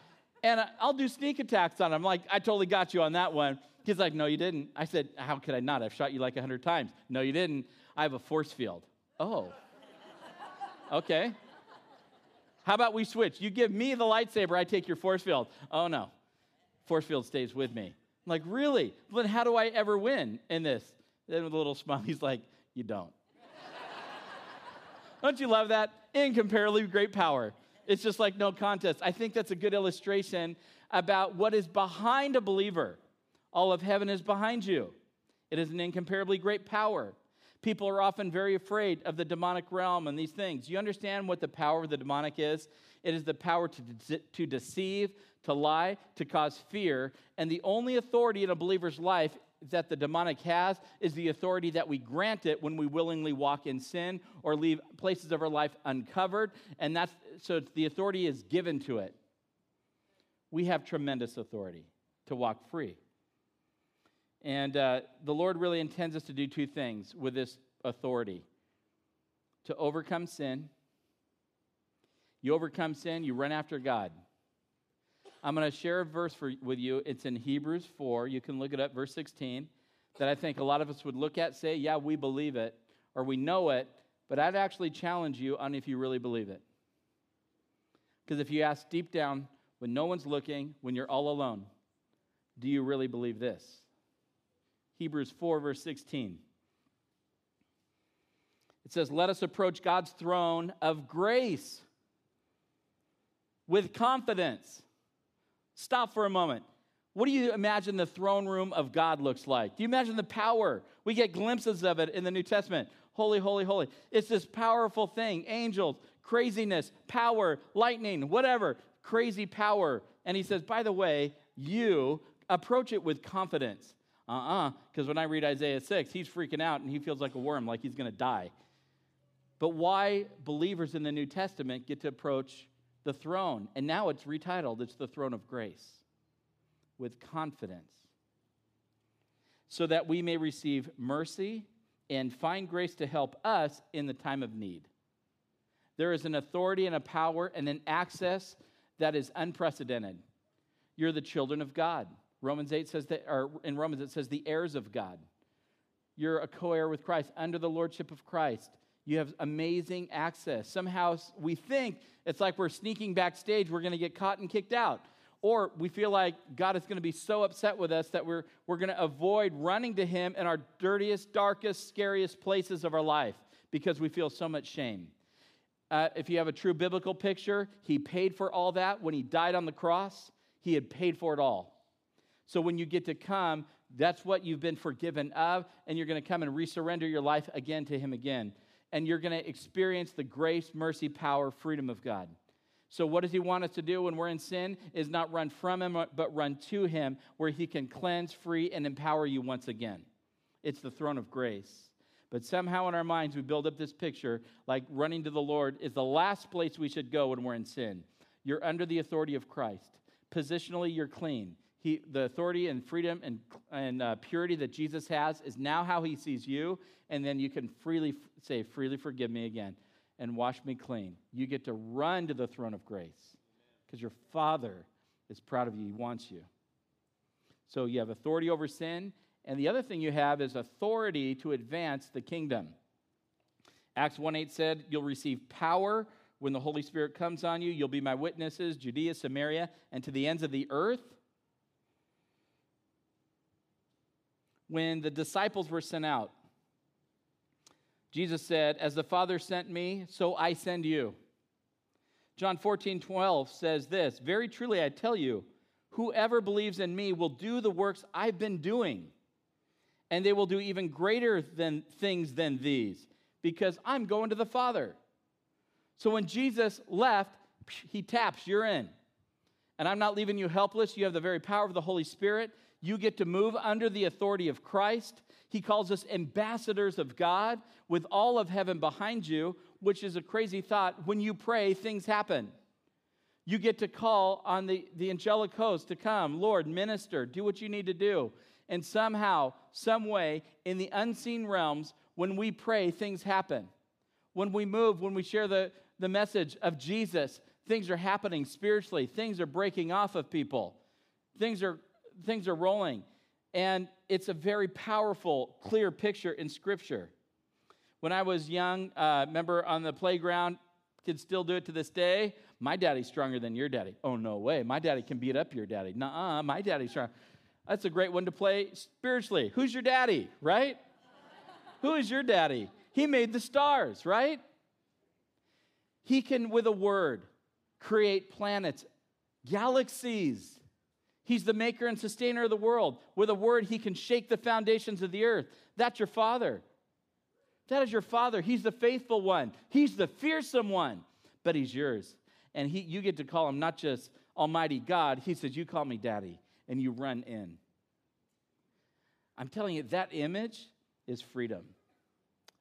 And I'll do sneak attacks on him. Like, I totally got you on that one. He's like, No, you didn't. I said, How could I not? I've shot you like a 100 times. No, you didn't. I have a force field. Oh. Okay. How about we switch? You give me the lightsaber, I take your force field. Oh, no. Force field stays with me. I'm like, Really? Then how do I ever win in this? Then with a little smile, he's like, You don't. don't you love that? Incomparably great power. It's just like no contest. I think that's a good illustration about what is behind a believer. All of heaven is behind you. It is an incomparably great power. People are often very afraid of the demonic realm and these things. You understand what the power of the demonic is? It is the power to, de- to deceive, to lie, to cause fear. And the only authority in a believer's life that the demonic has is the authority that we grant it when we willingly walk in sin or leave places of our life uncovered. And that's so the authority is given to it. We have tremendous authority to walk free. And uh, the Lord really intends us to do two things with this authority to overcome sin. You overcome sin, you run after God. I'm going to share a verse for, with you. It's in Hebrews 4. You can look it up, verse 16, that I think a lot of us would look at, say, yeah, we believe it, or we know it, but I'd actually challenge you on if you really believe it. Because if you ask deep down, when no one's looking, when you're all alone, do you really believe this? Hebrews 4, verse 16. It says, Let us approach God's throne of grace with confidence Stop for a moment. What do you imagine the throne room of God looks like? Do you imagine the power? We get glimpses of it in the New Testament. Holy, holy, holy. It's this powerful thing angels, craziness, power, lightning, whatever, crazy power. And he says, by the way, you approach it with confidence. Uh uh-uh, uh, because when I read Isaiah 6, he's freaking out and he feels like a worm, like he's going to die. But why believers in the New Testament get to approach the throne. And now it's retitled, it's the throne of grace with confidence, so that we may receive mercy and find grace to help us in the time of need. There is an authority and a power and an access that is unprecedented. You're the children of God. Romans 8 says that, or in Romans it says the heirs of God. You're a co heir with Christ under the lordship of Christ. You have amazing access. Somehow we think it's like we're sneaking backstage, we're going to get caught and kicked out. Or we feel like God is going to be so upset with us that we're, we're going to avoid running to Him in our dirtiest, darkest, scariest places of our life because we feel so much shame. Uh, if you have a true biblical picture, He paid for all that when He died on the cross. He had paid for it all. So when you get to come, that's what you've been forgiven of, and you're going to come and resurrender your life again to Him again. And you're going to experience the grace, mercy, power, freedom of God. So, what does He want us to do when we're in sin? Is not run from Him, but run to Him, where He can cleanse, free, and empower you once again. It's the throne of grace. But somehow in our minds, we build up this picture like running to the Lord is the last place we should go when we're in sin. You're under the authority of Christ. Positionally, you're clean. He, the authority and freedom and, and uh, purity that Jesus has is now how he sees you, and then you can freely f- say, Freely forgive me again and wash me clean. You get to run to the throne of grace because your Father is proud of you, He wants you. So you have authority over sin, and the other thing you have is authority to advance the kingdom. Acts 1 8 said, You'll receive power when the Holy Spirit comes on you. You'll be my witnesses, Judea, Samaria, and to the ends of the earth. When the disciples were sent out, Jesus said, As the Father sent me, so I send you. John 14, 12 says this Very truly, I tell you, whoever believes in me will do the works I've been doing, and they will do even greater than things than these, because I'm going to the Father. So when Jesus left, he taps, you're in. And I'm not leaving you helpless. You have the very power of the Holy Spirit. You get to move under the authority of Christ. He calls us ambassadors of God with all of heaven behind you, which is a crazy thought. When you pray, things happen. You get to call on the, the angelic host to come, Lord, minister, do what you need to do. And somehow, some way, in the unseen realms, when we pray, things happen. When we move, when we share the, the message of Jesus, things are happening spiritually. Things are breaking off of people. Things are, things are rolling. And it's a very powerful, clear picture in Scripture. When I was young, uh, remember on the playground, kids still do it to this day. My daddy's stronger than your daddy. Oh, no way. My daddy can beat up your daddy. Nuh uh, my daddy's strong. That's a great one to play spiritually. Who's your daddy, right? Who is your daddy? He made the stars, right? He can, with a word, create planets, galaxies. He's the maker and sustainer of the world. With a word, he can shake the foundations of the earth. That's your father. That is your father. He's the faithful one, he's the fearsome one, but he's yours. And he, you get to call him not just Almighty God, he says, You call me daddy, and you run in. I'm telling you, that image is freedom.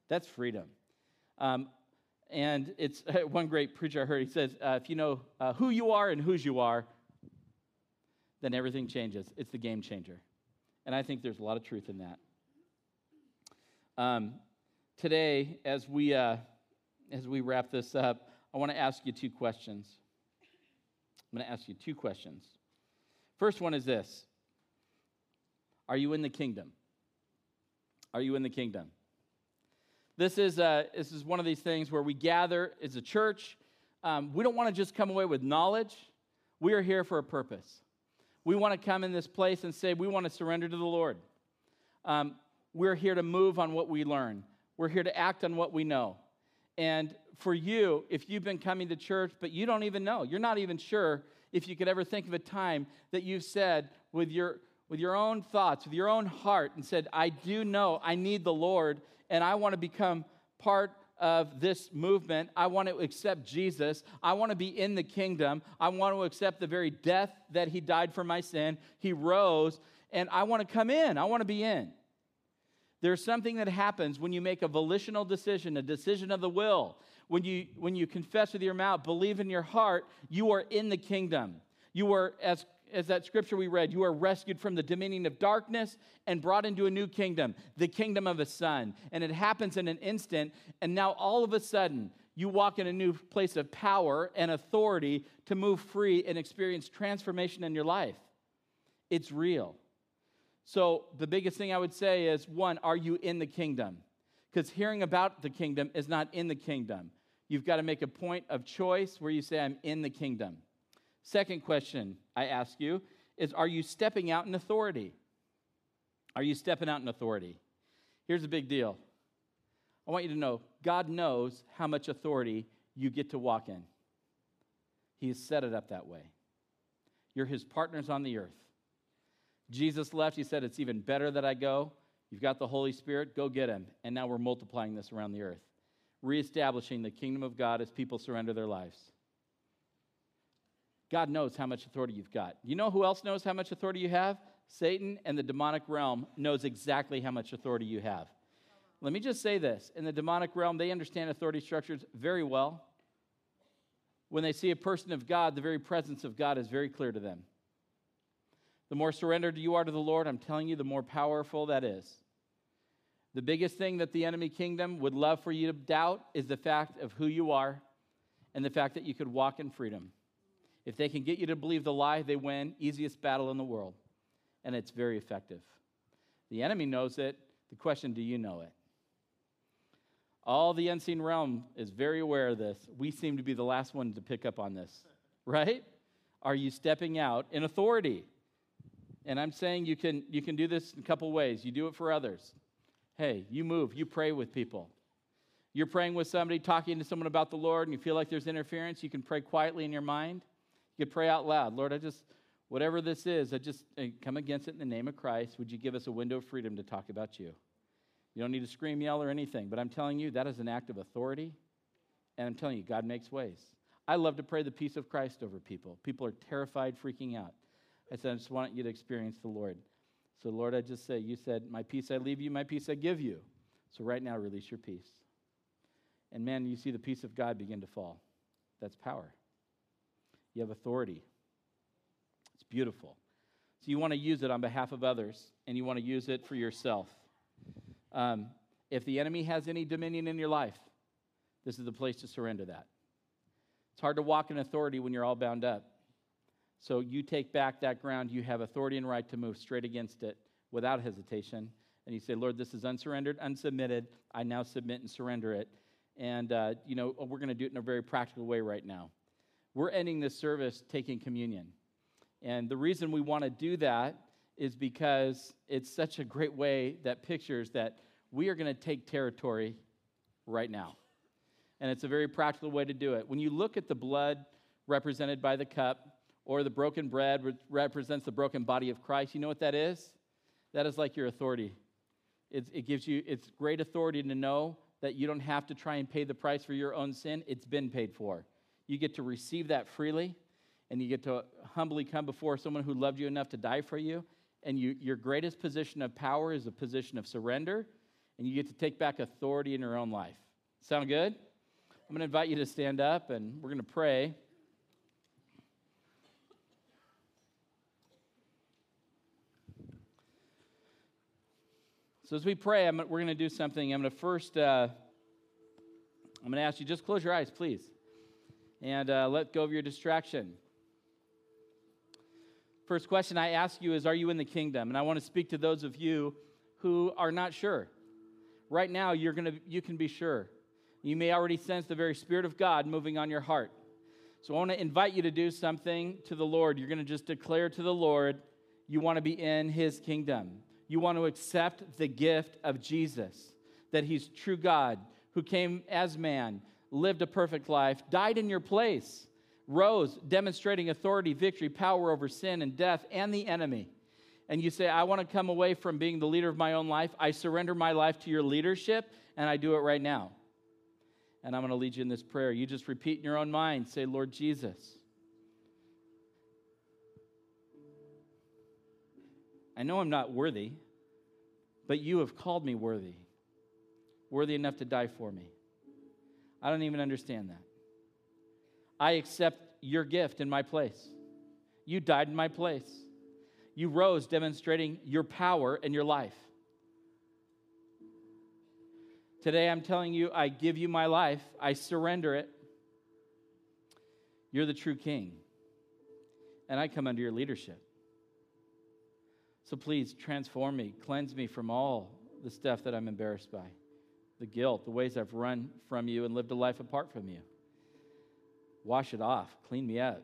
That's freedom. Um, and it's one great preacher I heard, he says, uh, If you know uh, who you are and whose you are, then everything changes. It's the game changer. And I think there's a lot of truth in that. Um, today, as we, uh, as we wrap this up, I want to ask you two questions. I'm going to ask you two questions. First one is this Are you in the kingdom? Are you in the kingdom? This is, uh, this is one of these things where we gather as a church. Um, we don't want to just come away with knowledge, we are here for a purpose. We want to come in this place and say, we want to surrender to the Lord. Um, we're here to move on what we learn, we're here to act on what we know. And for you, if you've been coming to church, but you don't even know, you're not even sure if you could ever think of a time that you've said with your, with your own thoughts, with your own heart, and said, I do know I need the Lord, and I want to become part of this movement. I want to accept Jesus. I want to be in the kingdom. I want to accept the very death that he died for my sin. He rose, and I want to come in. I want to be in. There's something that happens when you make a volitional decision, a decision of the will. When you, when you confess with your mouth, believe in your heart, you are in the kingdom. You are, as as that scripture we read, you are rescued from the dominion of darkness and brought into a new kingdom, the kingdom of a son. And it happens in an instant. And now all of a sudden, you walk in a new place of power and authority to move free and experience transformation in your life. It's real. So, the biggest thing I would say is one, are you in the kingdom? Because hearing about the kingdom is not in the kingdom. You've got to make a point of choice where you say, I'm in the kingdom. Second question I ask you is Are you stepping out in authority? Are you stepping out in authority? Here's a big deal. I want you to know God knows how much authority you get to walk in. He has set it up that way. You're his partners on the earth. Jesus left. He said, It's even better that I go. You've got the Holy Spirit, go get him. And now we're multiplying this around the earth, reestablishing the kingdom of God as people surrender their lives. God knows how much authority you've got. You know who else knows how much authority you have? Satan and the demonic realm knows exactly how much authority you have. Let me just say this in the demonic realm, they understand authority structures very well. When they see a person of God, the very presence of God is very clear to them. The more surrendered you are to the Lord, I'm telling you, the more powerful that is. The biggest thing that the enemy kingdom would love for you to doubt is the fact of who you are and the fact that you could walk in freedom. If they can get you to believe the lie, they win. Easiest battle in the world. And it's very effective. The enemy knows it. The question do you know it? All the unseen realm is very aware of this. We seem to be the last one to pick up on this, right? Are you stepping out in authority? And I'm saying you can, you can do this in a couple ways. You do it for others. Hey, you move, you pray with people. You're praying with somebody, talking to someone about the Lord, and you feel like there's interference. You can pray quietly in your mind. You can pray out loud. Lord, I just, whatever this is, I just come against it in the name of Christ. Would you give us a window of freedom to talk about you? You don't need to scream, yell, or anything, but I'm telling you, that is an act of authority. And I'm telling you, God makes ways. I love to pray the peace of Christ over people. People are terrified, freaking out. I said, I just want you to experience the Lord. So, Lord, I just say, You said, My peace I leave you, my peace I give you. So, right now, release your peace. And man, you see the peace of God begin to fall. That's power. You have authority. It's beautiful. So, you want to use it on behalf of others, and you want to use it for yourself. Um, if the enemy has any dominion in your life, this is the place to surrender that. It's hard to walk in authority when you're all bound up. So you take back that ground. You have authority and right to move straight against it without hesitation. And you say, Lord, this is unsurrendered, unsubmitted. I now submit and surrender it. And, uh, you know, we're going to do it in a very practical way right now. We're ending this service taking communion. And the reason we want to do that is because it's such a great way that pictures that we are going to take territory right now. And it's a very practical way to do it. When you look at the blood represented by the cup, or the broken bread which represents the broken body of Christ, you know what that is? That is like your authority. It's, it gives you, it's great authority to know that you don't have to try and pay the price for your own sin. It's been paid for. You get to receive that freely, and you get to humbly come before someone who loved you enough to die for you. And you, your greatest position of power is a position of surrender, and you get to take back authority in your own life. Sound good? I'm going to invite you to stand up, and we're going to pray. So as we pray, I'm, we're going to do something. I'm going to first, uh, I'm going to ask you just close your eyes, please, and uh, let go of your distraction. First question I ask you is Are you in the kingdom? And I want to speak to those of you who are not sure. Right now, you're gonna, you can be sure. You may already sense the very Spirit of God moving on your heart. So I want to invite you to do something to the Lord. You're going to just declare to the Lord you want to be in His kingdom you want to accept the gift of Jesus, that He's true God who came as man, lived a perfect life, died in your place, rose, demonstrating authority, victory, power over sin and death and the enemy. And you say, I want to come away from being the leader of my own life. I surrender my life to your leadership, and I do it right now. And I'm going to lead you in this prayer. You just repeat in your own mind say, Lord Jesus, I know I'm not worthy, but you have called me worthy, worthy enough to die for me. I don't even understand that. I accept your gift in my place. You died in my place. You rose demonstrating your power and your life. Today I'm telling you, I give you my life, I surrender it. You're the true king, and I come under your leadership. So please transform me, cleanse me from all the stuff that I'm embarrassed by, the guilt, the ways I've run from you and lived a life apart from you. Wash it off, clean me up.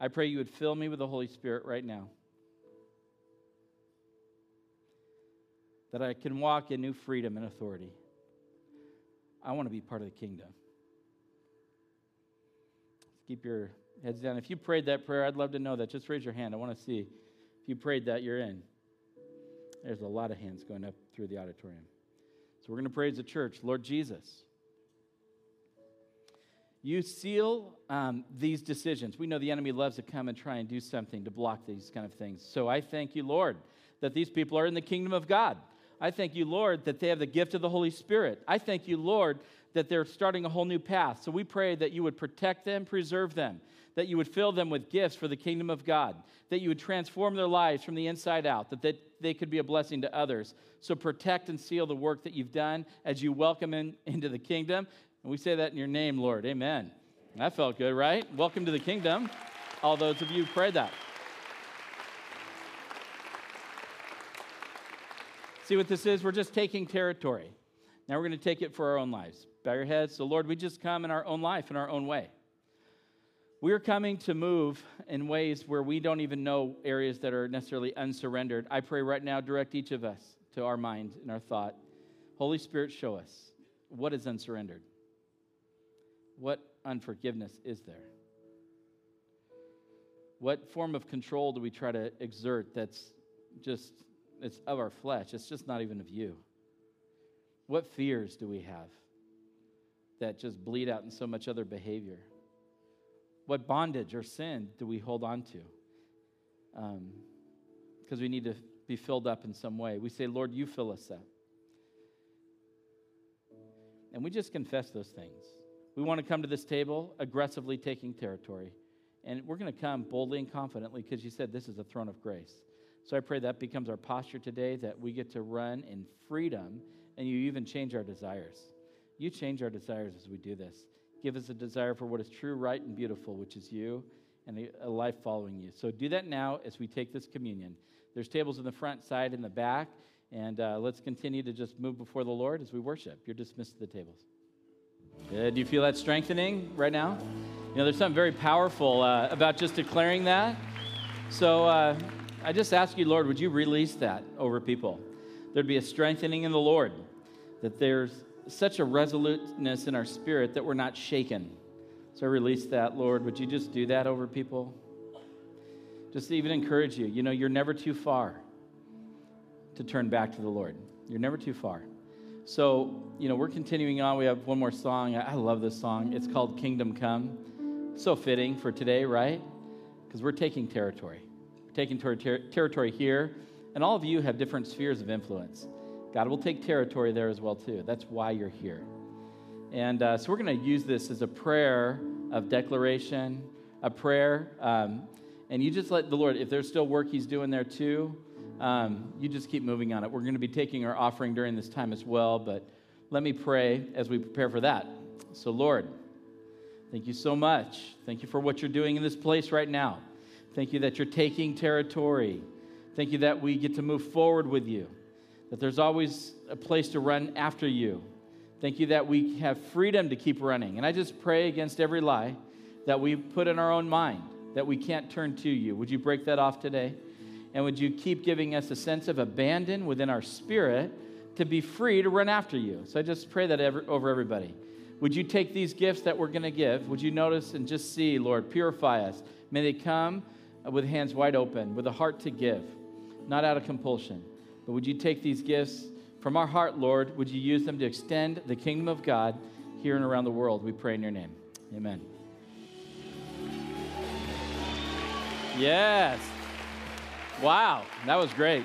I pray you would fill me with the Holy Spirit right now. That I can walk in new freedom and authority. I want to be part of the kingdom. Keep your heads down. If you prayed that prayer, I'd love to know that. Just raise your hand. I want to see if you prayed that, you're in. There's a lot of hands going up through the auditorium. So we're going to pray as a church Lord Jesus, you seal um, these decisions. We know the enemy loves to come and try and do something to block these kind of things. So I thank you, Lord, that these people are in the kingdom of God. I thank you, Lord, that they have the gift of the Holy Spirit. I thank you, Lord, that they're starting a whole new path. So we pray that you would protect them, preserve them, that you would fill them with gifts for the kingdom of God, that you would transform their lives from the inside out, that they, they could be a blessing to others. So protect and seal the work that you've done as you welcome in, into the kingdom. And we say that in your name, Lord. Amen. That felt good, right? Welcome to the kingdom. All those of you who prayed that. See what this is? We're just taking territory. Now we're going to take it for our own lives. Bow your heads. So, Lord, we just come in our own life, in our own way. We're coming to move in ways where we don't even know areas that are necessarily unsurrendered. I pray right now, direct each of us to our mind and our thought. Holy Spirit, show us what is unsurrendered. What unforgiveness is there? What form of control do we try to exert that's just it's of our flesh? It's just not even of you. What fears do we have that just bleed out in so much other behavior? What bondage or sin do we hold on to? Because um, we need to be filled up in some way. We say, Lord, you fill us up. And we just confess those things. We want to come to this table aggressively taking territory. And we're going to come boldly and confidently because you said this is a throne of grace. So I pray that becomes our posture today, that we get to run in freedom and you even change our desires. You change our desires as we do this. Give us a desire for what is true, right, and beautiful, which is you, and a life following you. So do that now as we take this communion. There's tables in the front, side, and the back, and uh, let's continue to just move before the Lord as we worship. You're dismissed to the tables. Do you feel that strengthening right now? You know, there's something very powerful uh, about just declaring that. So uh, I just ask you, Lord, would you release that over people? There'd be a strengthening in the Lord, that there's such a resoluteness in our spirit that we're not shaken. So I release that, Lord. Would you just do that over people? Just even encourage you. You know, you're never too far to turn back to the Lord. You're never too far. So, you know, we're continuing on. We have one more song. I love this song. It's called Kingdom Come. So fitting for today, right? Because we're taking territory. We're taking ter- ter- territory here, and all of you have different spheres of influence. God will take territory there as well, too. That's why you're here. And uh, so we're going to use this as a prayer of declaration, a prayer. Um, and you just let the Lord, if there's still work He's doing there too, um, you just keep moving on it. We're going to be taking our offering during this time as well, but let me pray as we prepare for that. So, Lord, thank you so much. Thank you for what you're doing in this place right now. Thank you that you're taking territory. Thank you that we get to move forward with you, that there's always a place to run after you. Thank you that we have freedom to keep running. And I just pray against every lie that we put in our own mind that we can't turn to you. Would you break that off today? And would you keep giving us a sense of abandon within our spirit to be free to run after you? So I just pray that every, over everybody. Would you take these gifts that we're going to give? Would you notice and just see, Lord, purify us? May they come with hands wide open, with a heart to give, not out of compulsion. But would you take these gifts from our heart, Lord? Would you use them to extend the kingdom of God here and around the world? We pray in your name. Amen. Yes. Wow, that was great.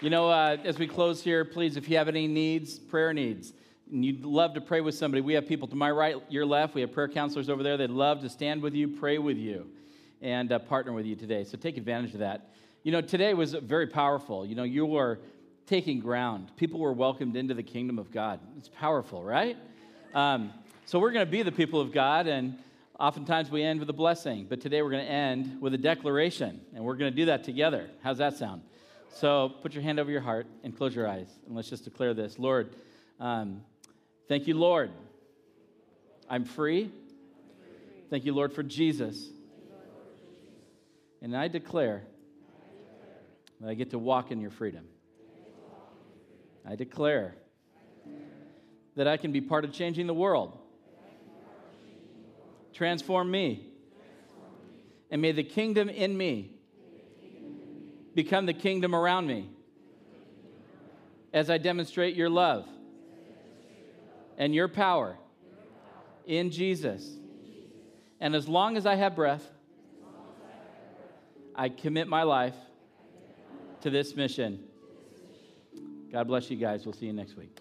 You know, uh, as we close here, please, if you have any needs, prayer needs, and you'd love to pray with somebody, we have people to my right, your left. We have prayer counselors over there. They'd love to stand with you, pray with you, and uh, partner with you today. So take advantage of that. You know, today was very powerful. You know, you were taking ground. People were welcomed into the kingdom of God. It's powerful, right? Um, so we're going to be the people of God, and Oftentimes we end with a blessing, but today we're going to end with a declaration, and we're going to do that together. How's that sound? So put your hand over your heart and close your eyes, and let's just declare this Lord, um, thank you, Lord. I'm free. Thank you, Lord, for Jesus. And I declare I get to walk in your freedom. I declare that I can be part of changing the world. Transform me. And may the kingdom in me become the kingdom around me as I demonstrate your love and your power in Jesus. And as long as I have breath, I commit my life to this mission. God bless you guys. We'll see you next week.